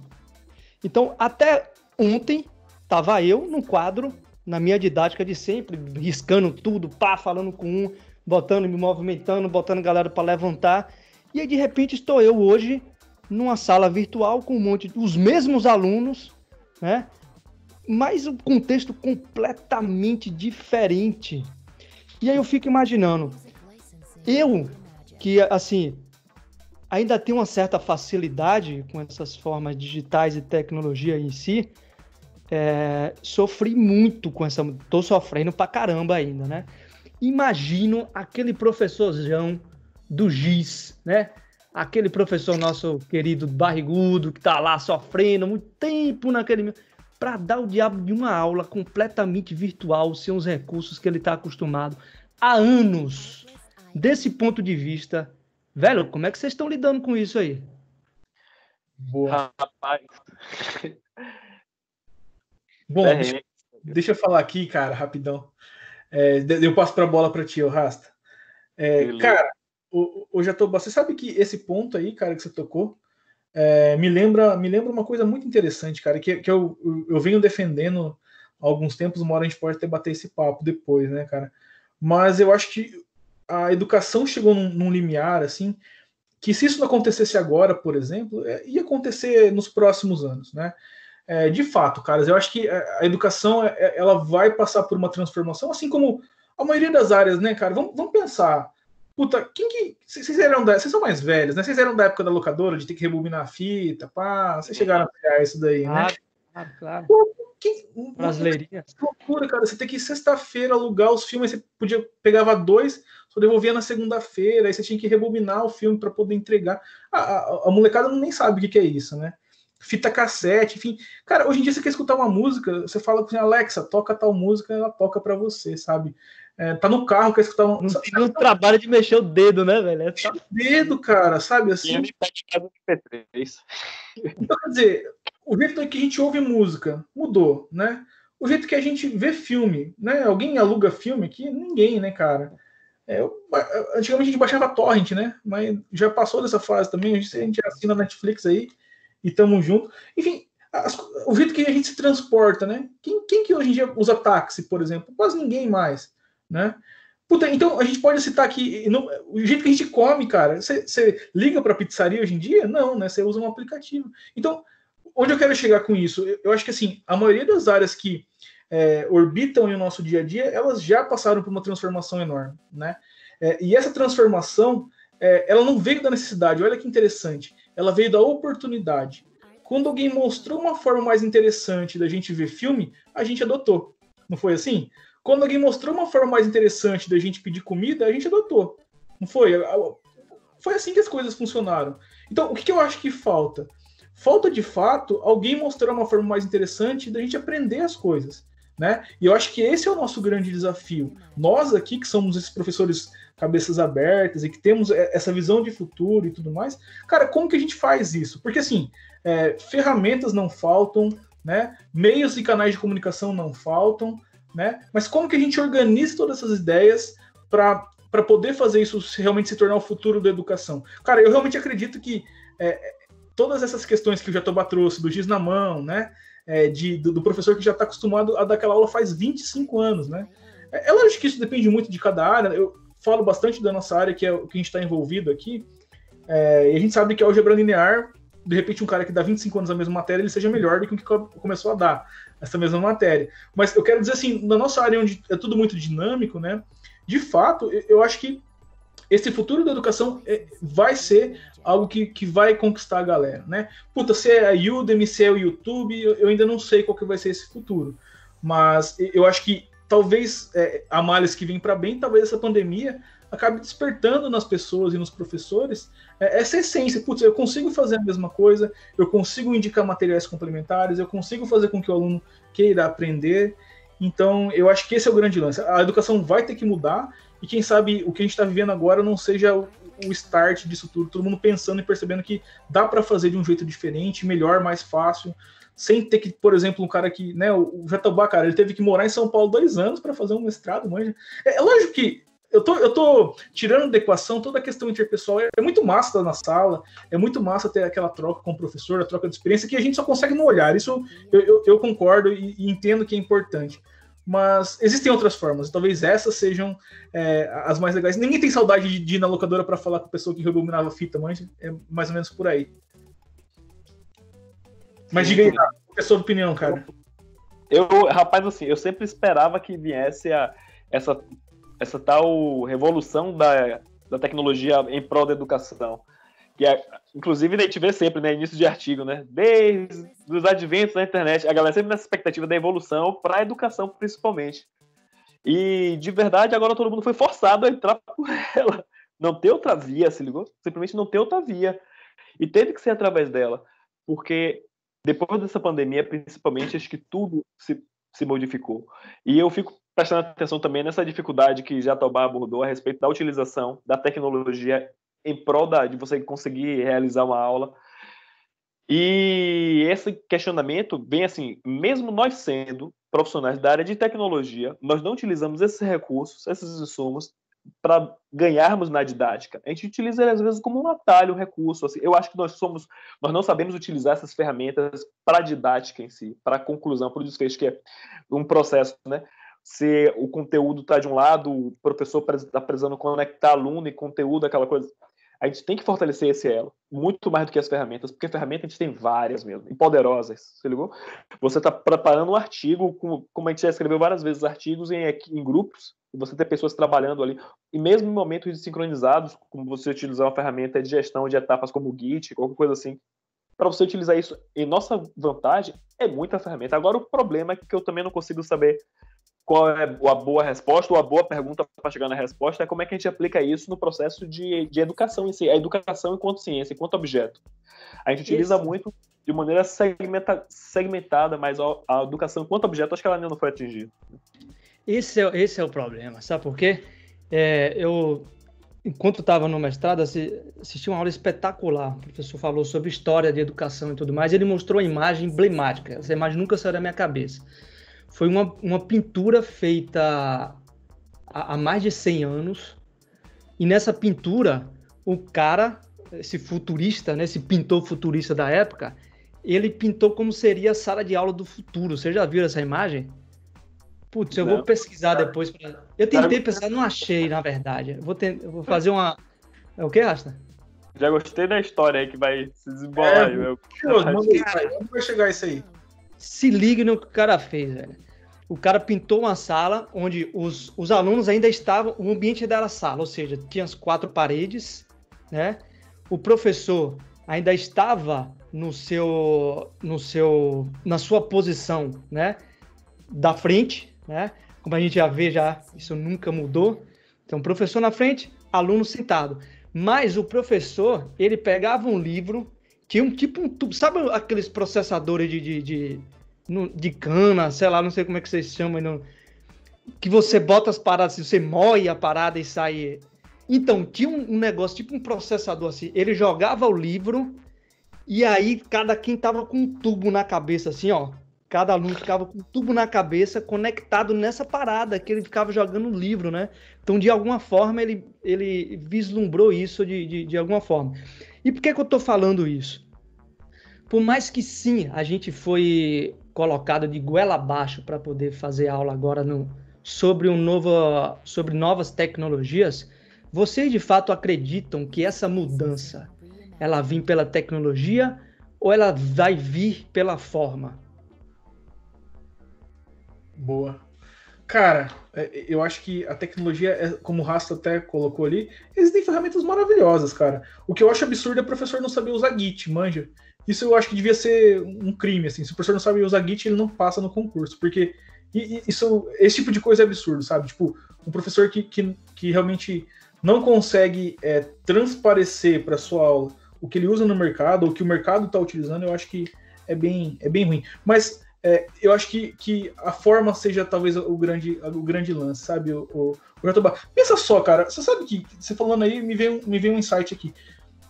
Então, até ontem, estava eu no quadro, na minha didática de sempre, riscando tudo, pá, falando com um, botando, me movimentando, botando galera para levantar. E aí, de repente, estou eu hoje numa sala virtual com um monte de os mesmos alunos, né? Mas um contexto completamente diferente. E aí eu fico imaginando, eu que assim ainda tem uma certa facilidade com essas formas digitais e tecnologia em si. É, sofri muito com essa. Tô sofrendo pra caramba ainda, né? Imagino aquele professorzão do GIS, né? Aquele professor nosso querido barrigudo que tá lá sofrendo muito tempo naquele para dar o diabo de uma aula completamente virtual, sem os recursos que ele está acostumado há anos. Desse ponto de vista, velho, como é que vocês estão lidando com isso aí? Boa. Rapaz. Bom, é, deixa, deixa, eu falar aqui, cara, rapidão. É, eu passo para a bola para ti, o Rasta. É, cara, o, o Jatobá, você sabe que esse ponto aí, cara, que você tocou, é, me lembra me lembra uma coisa muito interessante, cara, que, que eu, eu venho defendendo há alguns tempos, uma hora a gente pode até bater esse papo depois, né, cara? Mas eu acho que a educação chegou num, num limiar, assim, que se isso não acontecesse agora, por exemplo, é, ia acontecer nos próximos anos, né? É, de fato, caras, eu acho que a educação é, é, ela vai passar por uma transformação, assim como a maioria das áreas, né, cara? Vamos, vamos pensar. Puta, quem que. Vocês eram da. Vocês são mais velhos, né? Vocês eram da época da locadora, de ter que rebobinar a fita, pá. Vocês chegaram a pegar isso daí, né? Claro, claro. Pô, que, Brasileirinha. Que loucura, cara. Você tem que sexta-feira alugar os filmes, você podia pegava dois, só devolvia na segunda-feira, aí você tinha que rebobinar o filme para poder entregar. A, a, a, molecada nem sabe o que, que é isso, né? Fita cassete, enfim. Cara, hoje em dia você quer escutar uma música, você fala com Alexa, toca tal música, ela toca para você, sabe? É, tá no carro, quer escutar uma. Não tem um trabalho de mexer o dedo, né, velho? É só... dedo, cara, sabe assim? Então, quer dizer, o jeito que a gente ouve música mudou, né? O jeito que a gente vê filme, né? Alguém aluga filme aqui? Ninguém, né, cara? É, eu, antigamente a gente baixava torrent, né? Mas já passou dessa fase também. A gente, a gente assina Netflix aí e tamo junto. Enfim, as, o jeito que a gente se transporta, né? Quem, quem que hoje em dia usa táxi, por exemplo? Quase ninguém mais, né? Puta, então a gente pode citar aqui o jeito que a gente come, cara. Você liga para pizzaria hoje em dia? Não, né? Você usa um aplicativo. Então onde eu quero chegar com isso? Eu acho que assim, a maioria das áreas que é, orbitam o nosso dia a dia, elas já passaram por uma transformação enorme, né? É, e essa transformação, é, ela não veio da necessidade. Olha que interessante, ela veio da oportunidade. Quando alguém mostrou uma forma mais interessante da gente ver filme, a gente adotou. Não foi assim? Quando alguém mostrou uma forma mais interessante da gente pedir comida, a gente adotou. Não foi? Foi assim que as coisas funcionaram. Então, o que eu acho que falta? falta de fato alguém mostrar uma forma mais interessante da gente aprender as coisas. Né? E eu acho que esse é o nosso grande desafio. Nós aqui, que somos esses professores cabeças abertas e que temos essa visão de futuro e tudo mais, cara, como que a gente faz isso? Porque assim, é, ferramentas não faltam, né? Meios e canais de comunicação não faltam, né? Mas como que a gente organiza todas essas ideias para poder fazer isso realmente se tornar o futuro da educação? Cara, eu realmente acredito que é, todas essas questões que o Jatobá trouxe, do giz na mão, né? É, de, do, do, professor que já está acostumado a dar aquela aula faz 25 anos, né? É, é lógico que isso depende muito de cada área. Eu falo bastante da nossa área, que é o que a gente está envolvido aqui. É, e a gente sabe que a álgebra linear, de repente, um cara que dá 25 anos a mesma matéria, ele seja melhor do que o que começou a dar essa mesma matéria. Mas eu quero dizer assim, na nossa área onde é tudo muito dinâmico, né? De fato, eu acho que esse futuro da educação é, vai ser algo que, que vai conquistar a galera, né? Puta, se é a Udemy, se é o YouTube, eu, ainda não sei qual que vai ser esse futuro. Mas eu acho que talvez é, a males que vem para bem, talvez essa pandemia acabe despertando nas pessoas e nos professores é, essa essência. Putz, eu consigo fazer a mesma coisa, eu consigo indicar materiais complementares, eu consigo fazer com que o aluno queira aprender. Então, eu acho que esse é o grande lance. A educação vai ter que mudar e quem sabe o que a gente está vivendo agora não seja o start disso tudo, todo mundo pensando e percebendo que dá para fazer de um jeito diferente, melhor, mais fácil, sem ter que, por exemplo, um cara que, né, o Jatobá, cara, ele teve que morar em São Paulo dois anos para fazer um mestrado, manja. É, é, lógico que eu tô, eu tô tirando da equação toda a questão interpessoal. É, é muito massa estar na sala, é muito massa ter aquela troca com o professor, a troca de experiência, que a gente só consegue no olhar. Isso eu, eu, eu concordo e, e entendo que é importante mas existem outras formas. Talvez essas sejam é, as mais legais. Ninguém tem saudade de, de ir na locadora para falar com a pessoa que rebobinava fita, mas é mais ou menos por aí. Mas diga aí, qual é a sua opinião, cara? Eu, rapaz, assim, eu sempre esperava que viesse a, essa, essa tal revolução da, da tecnologia em prol da educação. que é, inclusive a gente vê sempre, né, início de artigo, né, desde os adventos da internet, a galera sempre nessa expectativa da evolução para a educação principalmente. E de verdade agora todo mundo foi forçado a entrar por ela, não ter outra via, se ligou? Simplesmente não ter outra via e teve que ser através dela, porque depois dessa pandemia, principalmente, acho que tudo se, se modificou. E eu fico prestando atenção também nessa dificuldade que Jatobá abordou a respeito da utilização da tecnologia em prol da, de você conseguir realizar uma aula. E esse questionamento vem assim, mesmo nós sendo profissionais da área de tecnologia, nós não utilizamos esses recursos, esses insumos para ganharmos na didática. A gente utiliza às vezes como um atalho, um recurso. Assim. Eu acho que nós somos, nós não sabemos utilizar essas ferramentas para a didática em si, para a conclusão, para o desfecho, que é um processo, né? Se o conteúdo está de um lado, o professor está precisando conectar aluno e conteúdo, aquela coisa a gente tem que fortalecer esse elo, muito mais do que as ferramentas, porque ferramentas a gente tem várias mesmo, e poderosas, você ligou? Você está preparando um artigo, como, como a gente já escreveu várias vezes artigos em, em grupos, e você ter pessoas trabalhando ali, e mesmo em momentos sincronizados, como você utilizar uma ferramenta de gestão de etapas como o Git, qualquer coisa assim, para você utilizar isso em nossa vantagem, é muita ferramenta. Agora, o problema é que eu também não consigo saber qual é a boa resposta ou a boa pergunta para chegar na resposta é como é que a gente aplica isso no processo de, de educação em si, a educação enquanto ciência, enquanto objeto. A gente utiliza isso. muito de maneira segmenta, segmentada, mas a, educação enquanto objeto, acho que ela ainda não foi atingida. Esse é, esse é o problema, sabe por quê? É, eu, enquanto estava no mestrado, assisti uma aula espetacular. O professor falou sobre história de educação e tudo mais. Ele mostrou uma imagem emblemática. Essa imagem nunca saiu da minha cabeça foi uma, uma pintura feita há, há mais de 100 anos. E nessa pintura, o cara, esse futurista, né, esse pintor futurista da época, ele pintou como seria a sala de aula do futuro. Você já viu essa imagem? Putz, eu não. vou pesquisar depois. Pra... Eu tentei pesquisar, não achei, na verdade. Eu vou, ter... eu vou fazer uma. É o que, Rasta? Já gostei da história aí que vai se desembolar. É, meu. Como vai chegar isso aí? Se ligue no que o cara fez, velho. O cara pintou uma sala onde os, os alunos ainda estavam, o ambiente da sala, ou seja, tinha as quatro paredes, né? O professor ainda estava no seu, no seu, na sua posição, né? Da frente, né? Como a gente já vê, já isso nunca mudou. Então, professor na frente, aluno sentado. Mas o professor, ele pegava um livro, tinha um tipo um tubo, sabe aqueles processadores de, de, de, de cana, sei lá, não sei como é que vocês chamam, não, que você bota as paradas, você moe a parada e sai. Então, tinha um, um, negócio, tipo um processador assim, ele jogava o livro e aí cada quem tava com um tubo na cabeça, assim, ó. Cada aluno ficava com um tubo na cabeça conectado nessa parada que ele ficava jogando o livro, né? Então, de alguma forma, ele, ele vislumbrou isso de, de, de alguma forma. E por que, que eu tô falando isso? Por mais que sim, a gente foi colocado de goela abaixo para poder fazer aula agora no, sobre, um novo, sobre novas tecnologias, vocês de fato acreditam que essa mudança ela vem pela tecnologia ou ela vai vir pela forma? Boa. Cara, é, eu acho que a tecnologia, é, como o Rasta até colocou ali, existem ferramentas maravilhosas, cara. O que eu acho absurdo é o professor não saber usar Git, manja. Isso eu acho que devia ser um crime, assim. Se o professor não sabe usar Git, ele não passa no concurso, porque isso, esse tipo de coisa é absurdo, sabe? Tipo, um professor que, que, que realmente não consegue é, transparecer para sua aula o que ele usa no mercado, ou que o mercado está utilizando, eu acho que é bem, é bem ruim. Mas é, eu acho que, que a forma seja talvez o grande, o grande lance, sabe? O, o, o Pensa só, cara, você sabe que você falando aí, me veio, me veio um insight aqui.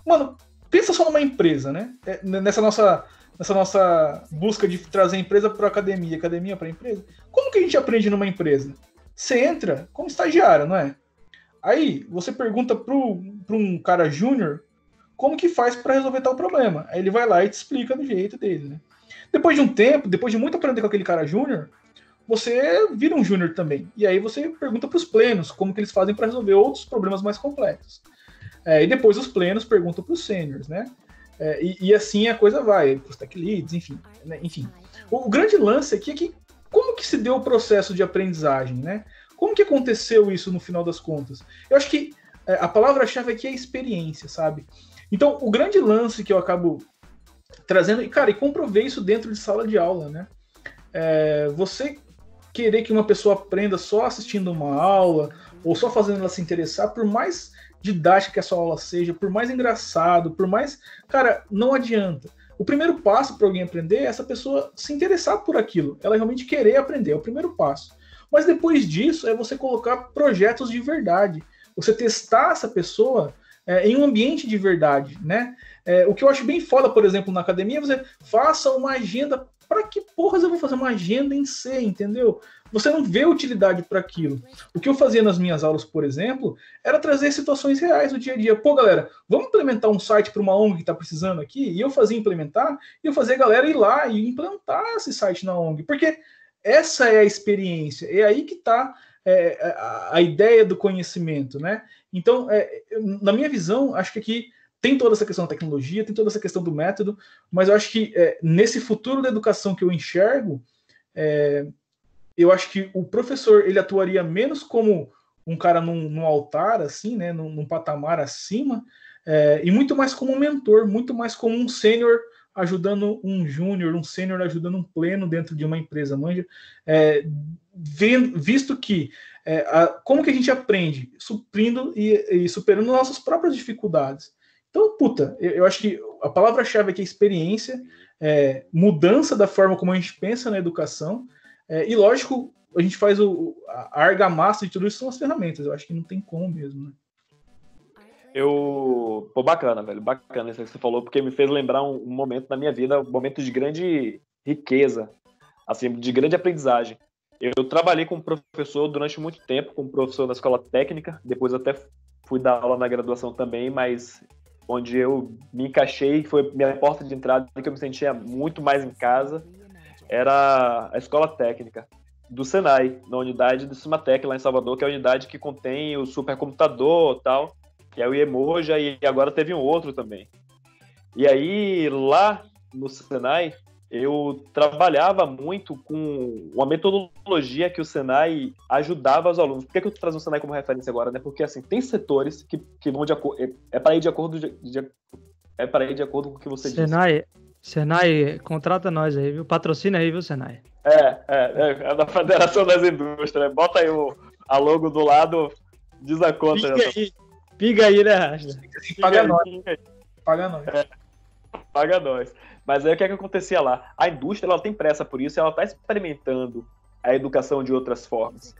Mano, pensa só numa empresa, né? É, nessa nossa, nessa nossa busca de trazer empresa para academia, academia para empresa. Como que a gente aprende numa empresa? Você entra como estagiário, não é? Aí você pergunta para um cara júnior como que faz para resolver tal problema. Aí ele vai lá e te explica do jeito dele, né? Depois de um tempo, depois de muito aprender com aquele cara júnior, você vira um júnior também. E aí você pergunta para os plenos como que eles fazem para resolver outros problemas mais complexos. É, e depois os plenos perguntam para os seniors, né? É, e, e, assim a coisa vai, para os tech leads, enfim. Né? enfim. O, o, grande lance aqui é que como que se deu o processo de aprendizagem, né? Como que aconteceu isso no final das contas? Eu acho que é, a palavra-chave aqui é experiência, sabe? Então, o grande lance que eu acabo trazendo, e cara, e comprovei isso dentro de sala de aula, né? É, você querer que uma pessoa aprenda só assistindo uma aula ou só fazendo ela se interessar, por mais didática que a sua aula seja, por mais engraçado, por mais. Cara, não adianta. O primeiro passo para alguém aprender é essa pessoa se interessar por aquilo, ela realmente querer aprender, é o primeiro passo. Mas depois disso é você colocar projetos de verdade, você testar essa pessoa é, em um ambiente de verdade, né? É, o que eu acho bem foda, por exemplo, na academia, é você faça uma agenda. Para que porras eu vou fazer uma agenda em C, entendeu? Você não vê utilidade para aquilo. O que eu fazia nas minhas aulas, por exemplo, era trazer situações reais do dia a dia. Pô, galera, vamos implementar um site para uma ONG que está precisando aqui? E eu fazia implementar, e eu fazia a galera ir lá e implantar esse site na ONG. Porque essa é a experiência, é aí que está é, a, a, ideia do conhecimento, né? Então, é, na minha visão, acho que aqui tem toda essa questão da tecnologia, tem toda essa questão do método, mas eu acho que é, nesse futuro da educação que eu enxergo, é, eu acho que o professor ele atuaria menos como um cara num, num altar, assim, né, num, num patamar acima, é, e muito mais como um mentor, muito mais como um sênior ajudando um júnior, um sênior ajudando um pleno dentro de uma empresa, manja, é, visto que é, a, como que a gente aprende? Suprindo e, e, superando nossas próprias dificuldades. Então, puta, eu, eu acho que a palavra-chave aqui é experiência, é, mudança da forma como a gente pensa na educação, é, e lógico, a gente faz o, a argamassa de tudo isso são as ferramentas, eu acho que não tem como mesmo, né? Eu. Pô, bacana, velho. Bacana isso que você falou, porque me fez lembrar um, um momento na minha vida, um momento de grande riqueza, assim, de grande aprendizagem. Eu trabalhei como professor durante muito tempo, como professor na escola técnica, depois até fui dar aula na graduação também, mas onde eu me encaixei, foi minha porta de entrada, que eu me sentia muito mais em casa, era a escola técnica do Senai, na unidade do Cimatec lá em Salvador, que é a unidade que contém o supercomputador tal, que é o Iemoja, e agora teve um outro também. E aí, lá no Senai, eu trabalhava muito com uma metodologia que o Senai ajudava os alunos. Por que, que eu trago o Senai como referência agora? Né? Porque assim, tem setores que, que vão de acordo. É, é para ir de acordo de, de, é para ir de acordo com o que você Senai, disse. Senai, contrata nós aí, viu? Patrocina aí, viu, Senai? É, é, é, é da Federação das Indústrias. Bota aí o, a logo do lado, diz a conta. Piga aí, piga aí né, Rasta? Paga nós. Paga nós. É, paga nós. Mas aí o que, é que acontecia lá? A indústria ela tem pressa por isso, ela está experimentando a educação de outras formas.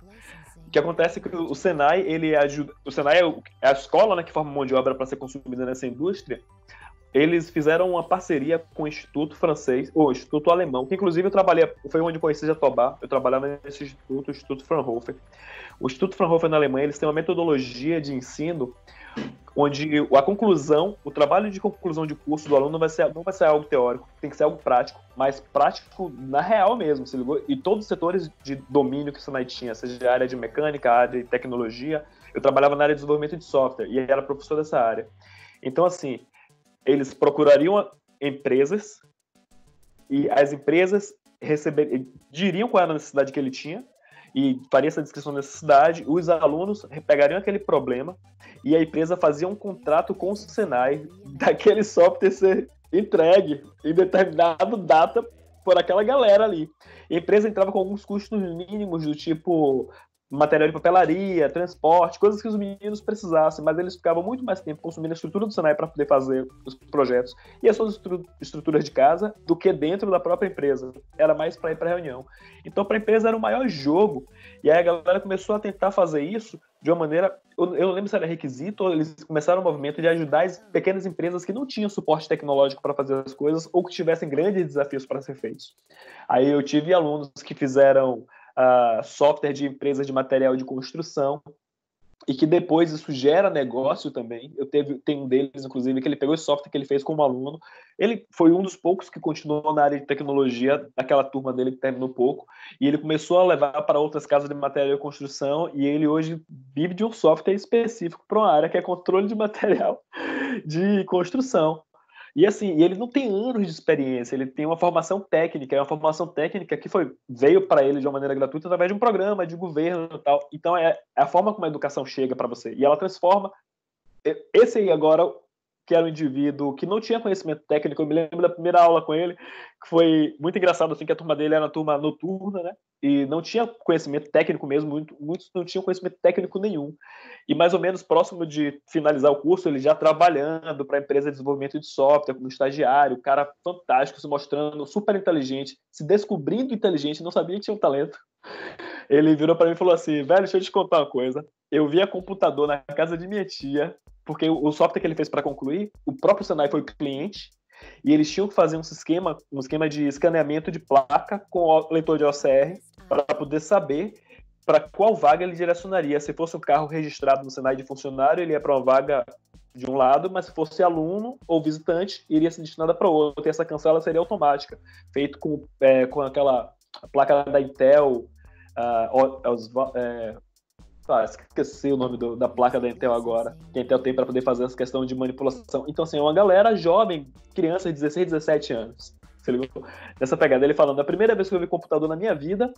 O que acontece é que o Senai, ele ajuda. O Senai é, é a escola né, que forma mão de obra para ser consumida nessa indústria. Eles fizeram uma parceria com o Instituto Francês, ou Instituto Alemão, que inclusive eu trabalhei, foi onde eu conheci Jatobá, eu trabalhava nesse instituto, o Instituto Fraunhofer. O Instituto Fraunhofer na Alemanha, eles têm uma metodologia de ensino onde a conclusão, o trabalho de conclusão de curso do aluno vai ser, não vai ser algo teórico, tem que ser algo prático, mas prático na real mesmo, se ligou? E todos os setores de domínio que o Senai tinha, seja a área de mecânica, a área de tecnologia, eu trabalhava na área de desenvolvimento de software e era professor dessa área. Então, assim, eles procurariam empresas e as empresas receber, diriam qual era a necessidade que ele tinha e faria essa descrição da necessidade, os alunos pegariam aquele problema e a empresa fazia um contrato com o Senai daquele software ser entregue em determinado data por aquela galera ali. A empresa entrava com alguns custos mínimos do tipo material de papelaria, transporte, coisas que os meninos precisassem, mas eles ficavam muito mais tempo consumindo a estrutura do Senai para poder fazer os projetos e as suas estruturas de casa do que dentro da própria empresa. Era mais para ir para reunião. Então, para a empresa era o maior jogo. E aí a galera começou a tentar fazer isso de uma maneira. Eu, não lembro se era requisito ou eles começaram o movimento de ajudar as pequenas empresas que não tinham suporte tecnológico para fazer as coisas ou que tivessem grandes desafios para ser feitos. Aí eu tive alunos que fizeram uh, software de empresas de material de construção e que depois isso gera negócio também. Eu teve, tem um deles, inclusive, que ele pegou esse software que ele fez como aluno. Ele foi um dos poucos que continuou na área de tecnologia, aquela turma dele que terminou pouco, e ele começou a levar para outras casas de material de construção, e ele hoje vive de um software específico para uma área que é controle de material de construção. E assim, ele não tem anos de experiência, ele tem uma formação técnica, é uma formação técnica que foi veio para ele de uma maneira gratuita através de um programa de governo e tal. Então é, é a forma como a educação chega para você e ela transforma esse aí agora que era um indivíduo que não tinha conhecimento técnico. Eu me lembro da primeira aula com ele, que foi muito engraçado, assim, que a turma dele era uma turma noturna, né? E não tinha conhecimento técnico mesmo, muito, muitos não tinham conhecimento técnico nenhum. E mais ou menos próximo de finalizar o curso, ele já trabalhando para a empresa de desenvolvimento de software, como estagiário, cara fantástico, se mostrando super inteligente, se descobrindo inteligente, não sabia que tinha um talento. Ele virou para mim e falou assim: velho, deixa eu te contar uma coisa. Eu vi a computador na casa de minha tia porque o software que ele fez para concluir, o próprio Senai foi cliente e eles tinham que fazer um esquema, um esquema de escaneamento de placa com o leitor de OCR para poder saber para qual vaga ele direcionaria. Se fosse um carro registrado no Senai de funcionário, ele ia para uma vaga de um lado, mas se fosse aluno ou visitante, iria ser destinada para outro. E essa cancela seria automática, feito com, é, com aquela placa da Intel, uh, ah, esqueci o nome do, da placa da Intel agora, que a Intel tem para poder fazer essa questão de manipulação. Então, assim, é uma galera jovem, criança de 16, 17 anos. Você ligou? Nessa pegada, ele falando, a primeira vez que eu vi computador na minha vida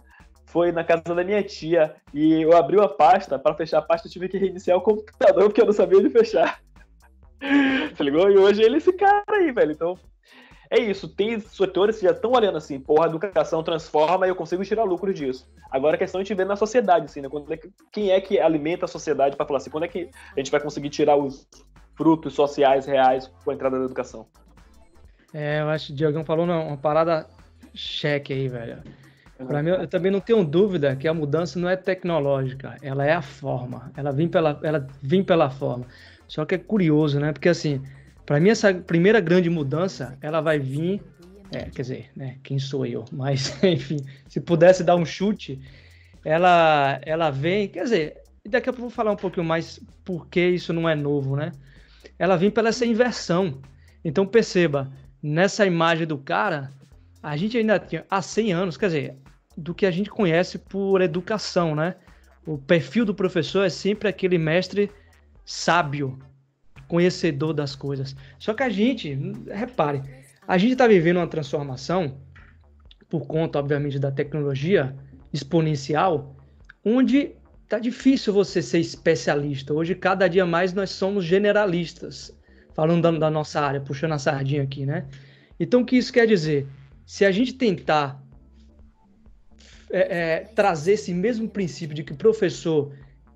foi na casa da minha tia, e eu abri uma pasta, para fechar a pasta eu tive que reiniciar o computador, porque eu não sabia onde fechar. Você ligou? E hoje ele é esse cara aí, velho. Então, é isso, tem setores que já estão olhando assim, porra, a educação transforma e eu consigo tirar lucro disso. Agora a questão é a gente ver na sociedade, assim, né? É que, quem é que alimenta a sociedade para falar assim, quando é que a gente vai conseguir tirar os frutos sociais reais com a entrada da educação? É, eu acho que o Diogão falou não, uma parada cheque aí, velho. Para mim, eu também não tenho dúvida que a mudança não é tecnológica, ela é a forma. Ela vem pela, ela vem pela forma. Só que é curioso, né? Porque assim, para mim, essa primeira grande mudança, ela vai vir. É, quer dizer, né? Quem sou eu? Mas, enfim, se pudesse dar um chute, ela, ela vem. Quer dizer, daqui a pouco eu vou falar um pouquinho mais por que isso não é novo, né? Ela vem pela essa inversão. Então, perceba, nessa imagem do cara, a gente ainda tinha há 100 anos, quer dizer, do que a gente conhece por educação, né? O perfil do professor é sempre aquele mestre sábio, conhecedor das coisas. Só que a gente, repare, a gente está vivendo uma transformação por conta, obviamente, da tecnologia exponencial, onde tá difícil você ser especialista. Hoje, cada dia mais, nós somos generalistas, falando da, da nossa área, puxando a sardinha aqui, né? Então, o que isso quer dizer? Se a gente tentar é, é, trazer esse mesmo princípio de que professor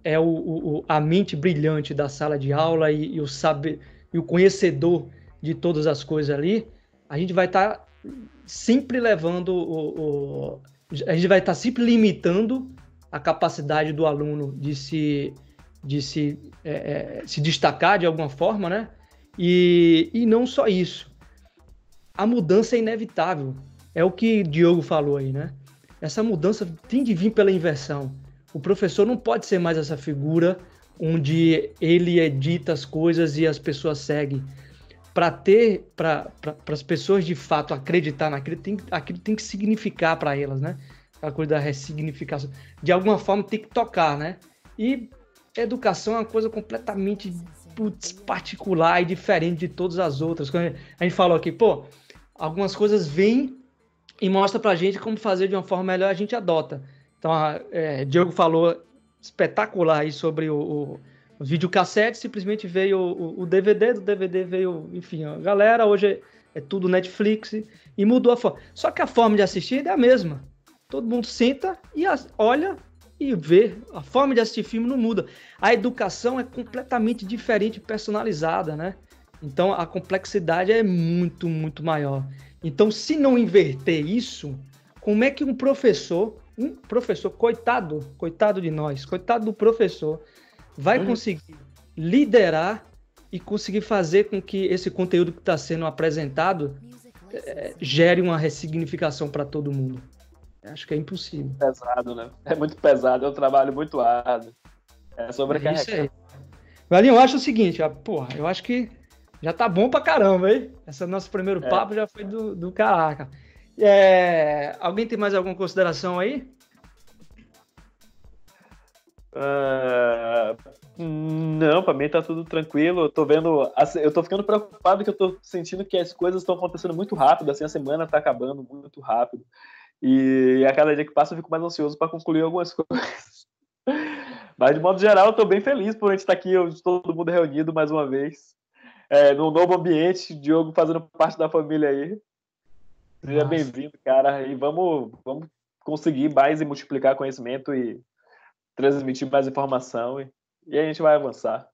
é o, o, a mente brilhante da sala de aula e, e, o saber e o conhecedor de todas as coisas ali, a gente vai estar tá sempre levando o, o, a gente vai estar tá sempre limitando a capacidade do aluno de se de se, é, é, se destacar de alguma forma, né? E, e não só isso. A mudança é inevitável. É o que Diogo falou aí, né? Essa mudança tem de vir pela inversão. O professor não pode ser mais essa figura onde ele edita as coisas e as pessoas seguem. Para ter, para pra, as pessoas de fato acreditar naquilo, tem, aquilo tem que significar para elas, né? Aquela coisa da ressignificação. De alguma forma tem que tocar, né? E educação é uma coisa completamente putz, particular e diferente de todas as outras. Quando a gente falou aqui, pô, algumas coisas vêm e mostra pra gente como fazer de uma forma melhor, a gente adota. Então, é, Diogo falou espetacular aí sobre o, o, videocassete, simplesmente veio o, o, DVD, do DVD veio, enfim, a galera, hoje é, é tudo Netflix e mudou a forma. Só que a forma de assistir é a mesma. Todo mundo senta e olha e vê. A forma de assistir filme não muda. A educação é completamente diferente, personalizada, né? Então a complexidade é muito, muito maior. Então, se não inverter isso, como é que um professor um professor, coitado, coitado de nós, coitado do professor, vai uhum. conseguir liderar e conseguir fazer com que esse conteúdo que está sendo apresentado é, gere uma ressignificação para todo mundo. Acho que é impossível. Pesado, né? É muito pesado, é um trabalho muito árduo. É sobrecarregado. É isso aí. Valinho, eu acho o seguinte, ó, porra, eu acho que já tá bom pra caramba, hein? Esse nosso primeiro é. papo já foi do, do caraca. É, alguém tem mais alguma consideração aí? Uh, não, para mim tá tudo tranquilo. Eu tô vendo, eu tô ficando preocupado que eu tô sentindo que as coisas estão acontecendo muito rápido, assim, a semana tá acabando muito rápido. E a cada dia que passa eu fico mais ansioso para concluir algumas coisas. Mas de modo geral, eu tô bem feliz por a gente estar aqui, todo mundo reunido mais uma vez. é, num novo ambiente, Diogo fazendo parte da família aí. Seja bem-vindo, cara. E vamos, vamos conseguir mais e multiplicar conhecimento e transmitir mais informação. E, e a gente vai avançar.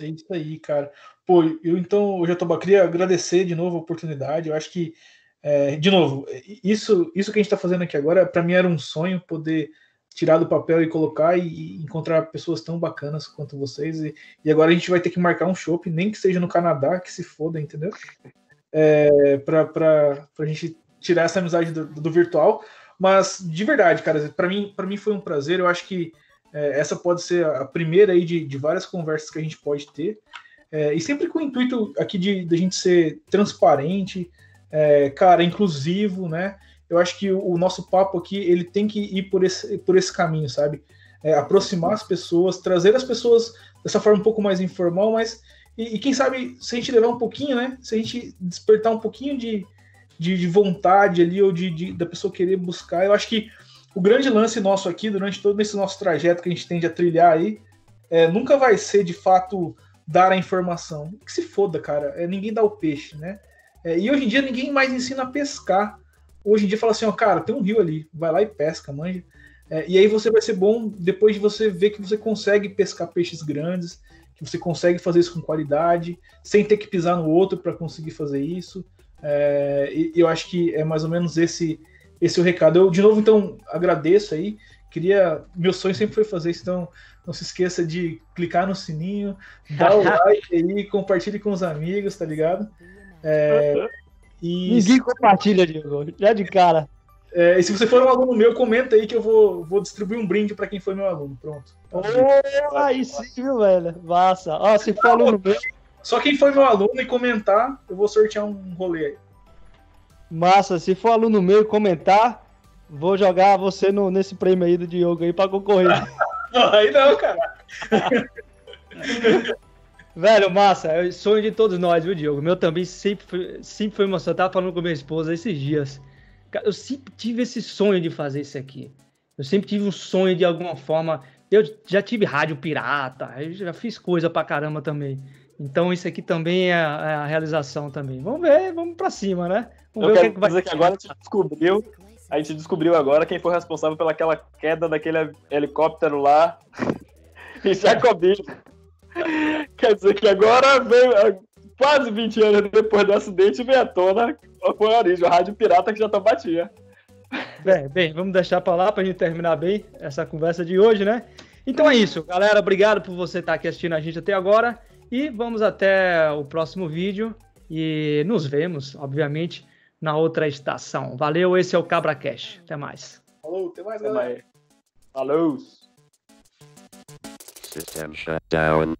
É isso aí, cara. Pô, eu então, eu já tô, queria agradecer de novo a oportunidade. Eu acho que, é, de novo, isso, isso que a gente está fazendo aqui agora, para mim era um sonho poder tirar do papel e colocar e, encontrar pessoas tão bacanas quanto vocês. E, e, agora a gente vai ter que marcar um shopping, nem que seja no Canadá, que se foda, entendeu? É, para a gente tirar essa amizade do, do, virtual. Mas de verdade, cara, para mim, mim foi um prazer. Eu acho que é, essa pode ser a primeira aí de, de várias conversas que a gente pode ter. É, e sempre com o intuito aqui de, de a gente ser transparente, é, cara, inclusivo, né? Eu acho que o, o, nosso papo aqui ele tem que ir por esse, por esse caminho, sabe? É, aproximar as pessoas, trazer as pessoas dessa forma um pouco mais informal, mas e, e, quem sabe se a gente levar um pouquinho, né? Se a gente despertar um pouquinho de, de, de vontade ali ou de, de, da pessoa querer buscar, eu acho que o grande lance nosso aqui durante todo esse nosso trajeto que a gente tende a trilhar aí é, nunca vai ser de fato dar a informação. Que se foda, cara. É, ninguém dá o peixe, né? É, e hoje em dia ninguém mais ensina a pescar. Hoje em dia fala assim, ó, cara, tem um rio ali, vai lá e pesca, manja. É, e aí você vai ser bom depois de você ver que você consegue pescar peixes grandes, que você consegue fazer isso com qualidade, sem ter que pisar no outro para conseguir fazer isso. É, e eu acho que é mais ou menos esse esse o recado. Eu de novo então agradeço aí. Queria, meu sonho sempre foi fazer isso, então não se esqueça de clicar no sininho, dar o like aí, compartilhe com os amigos, tá ligado? É, e... Ninguém compartilha, Diego, já de cara. É, e se você for um aluno meu, comenta aí que eu vou, vou distribuir um brinde para quem foi meu aluno. Pronto. Oh, aí sim, viu, velho? Massa. Ó, se for aluno meu. Só quem foi meu aluno e comentar, eu vou sortear um rolê aí. Massa, se for aluno meu e comentar, vou jogar você no, nesse prêmio aí do Diogo aí para concorrer. aí não, cara. Velho, massa, é o sonho de todos nós, viu, Diogo? Meu também sempre foi, sempre foi emoção. Eu tava falando com minha esposa esses dias. Eu sempre tive esse sonho de fazer isso aqui. Eu sempre tive um sonho de alguma forma. Eu já tive rádio pirata, eu já fiz coisa pra caramba também. Então isso aqui também é a, é a realização também. Vamos ver, vamos pra cima, né? Vamos eu ver quero o que, vai dizer que agora a gente descobriu, a gente descobriu agora quem foi responsável pelaquela queda daquele helicóptero lá em Jacobinho. Quer dizer que agora veio, quase 20 anos depois do acidente, veio à tona foi a origem, o rádio pirata que já tá batia. Bem, bem, vamos deixar para lá para a gente terminar bem essa conversa de hoje, né? Então é isso, galera. Obrigado por você estar aqui assistindo a gente até agora. E vamos até o próximo vídeo. E nos vemos, obviamente, na outra estação. Valeu, esse é o Cabra Cash. Até mais. Falou, até mais, galera. Falou. System shut down.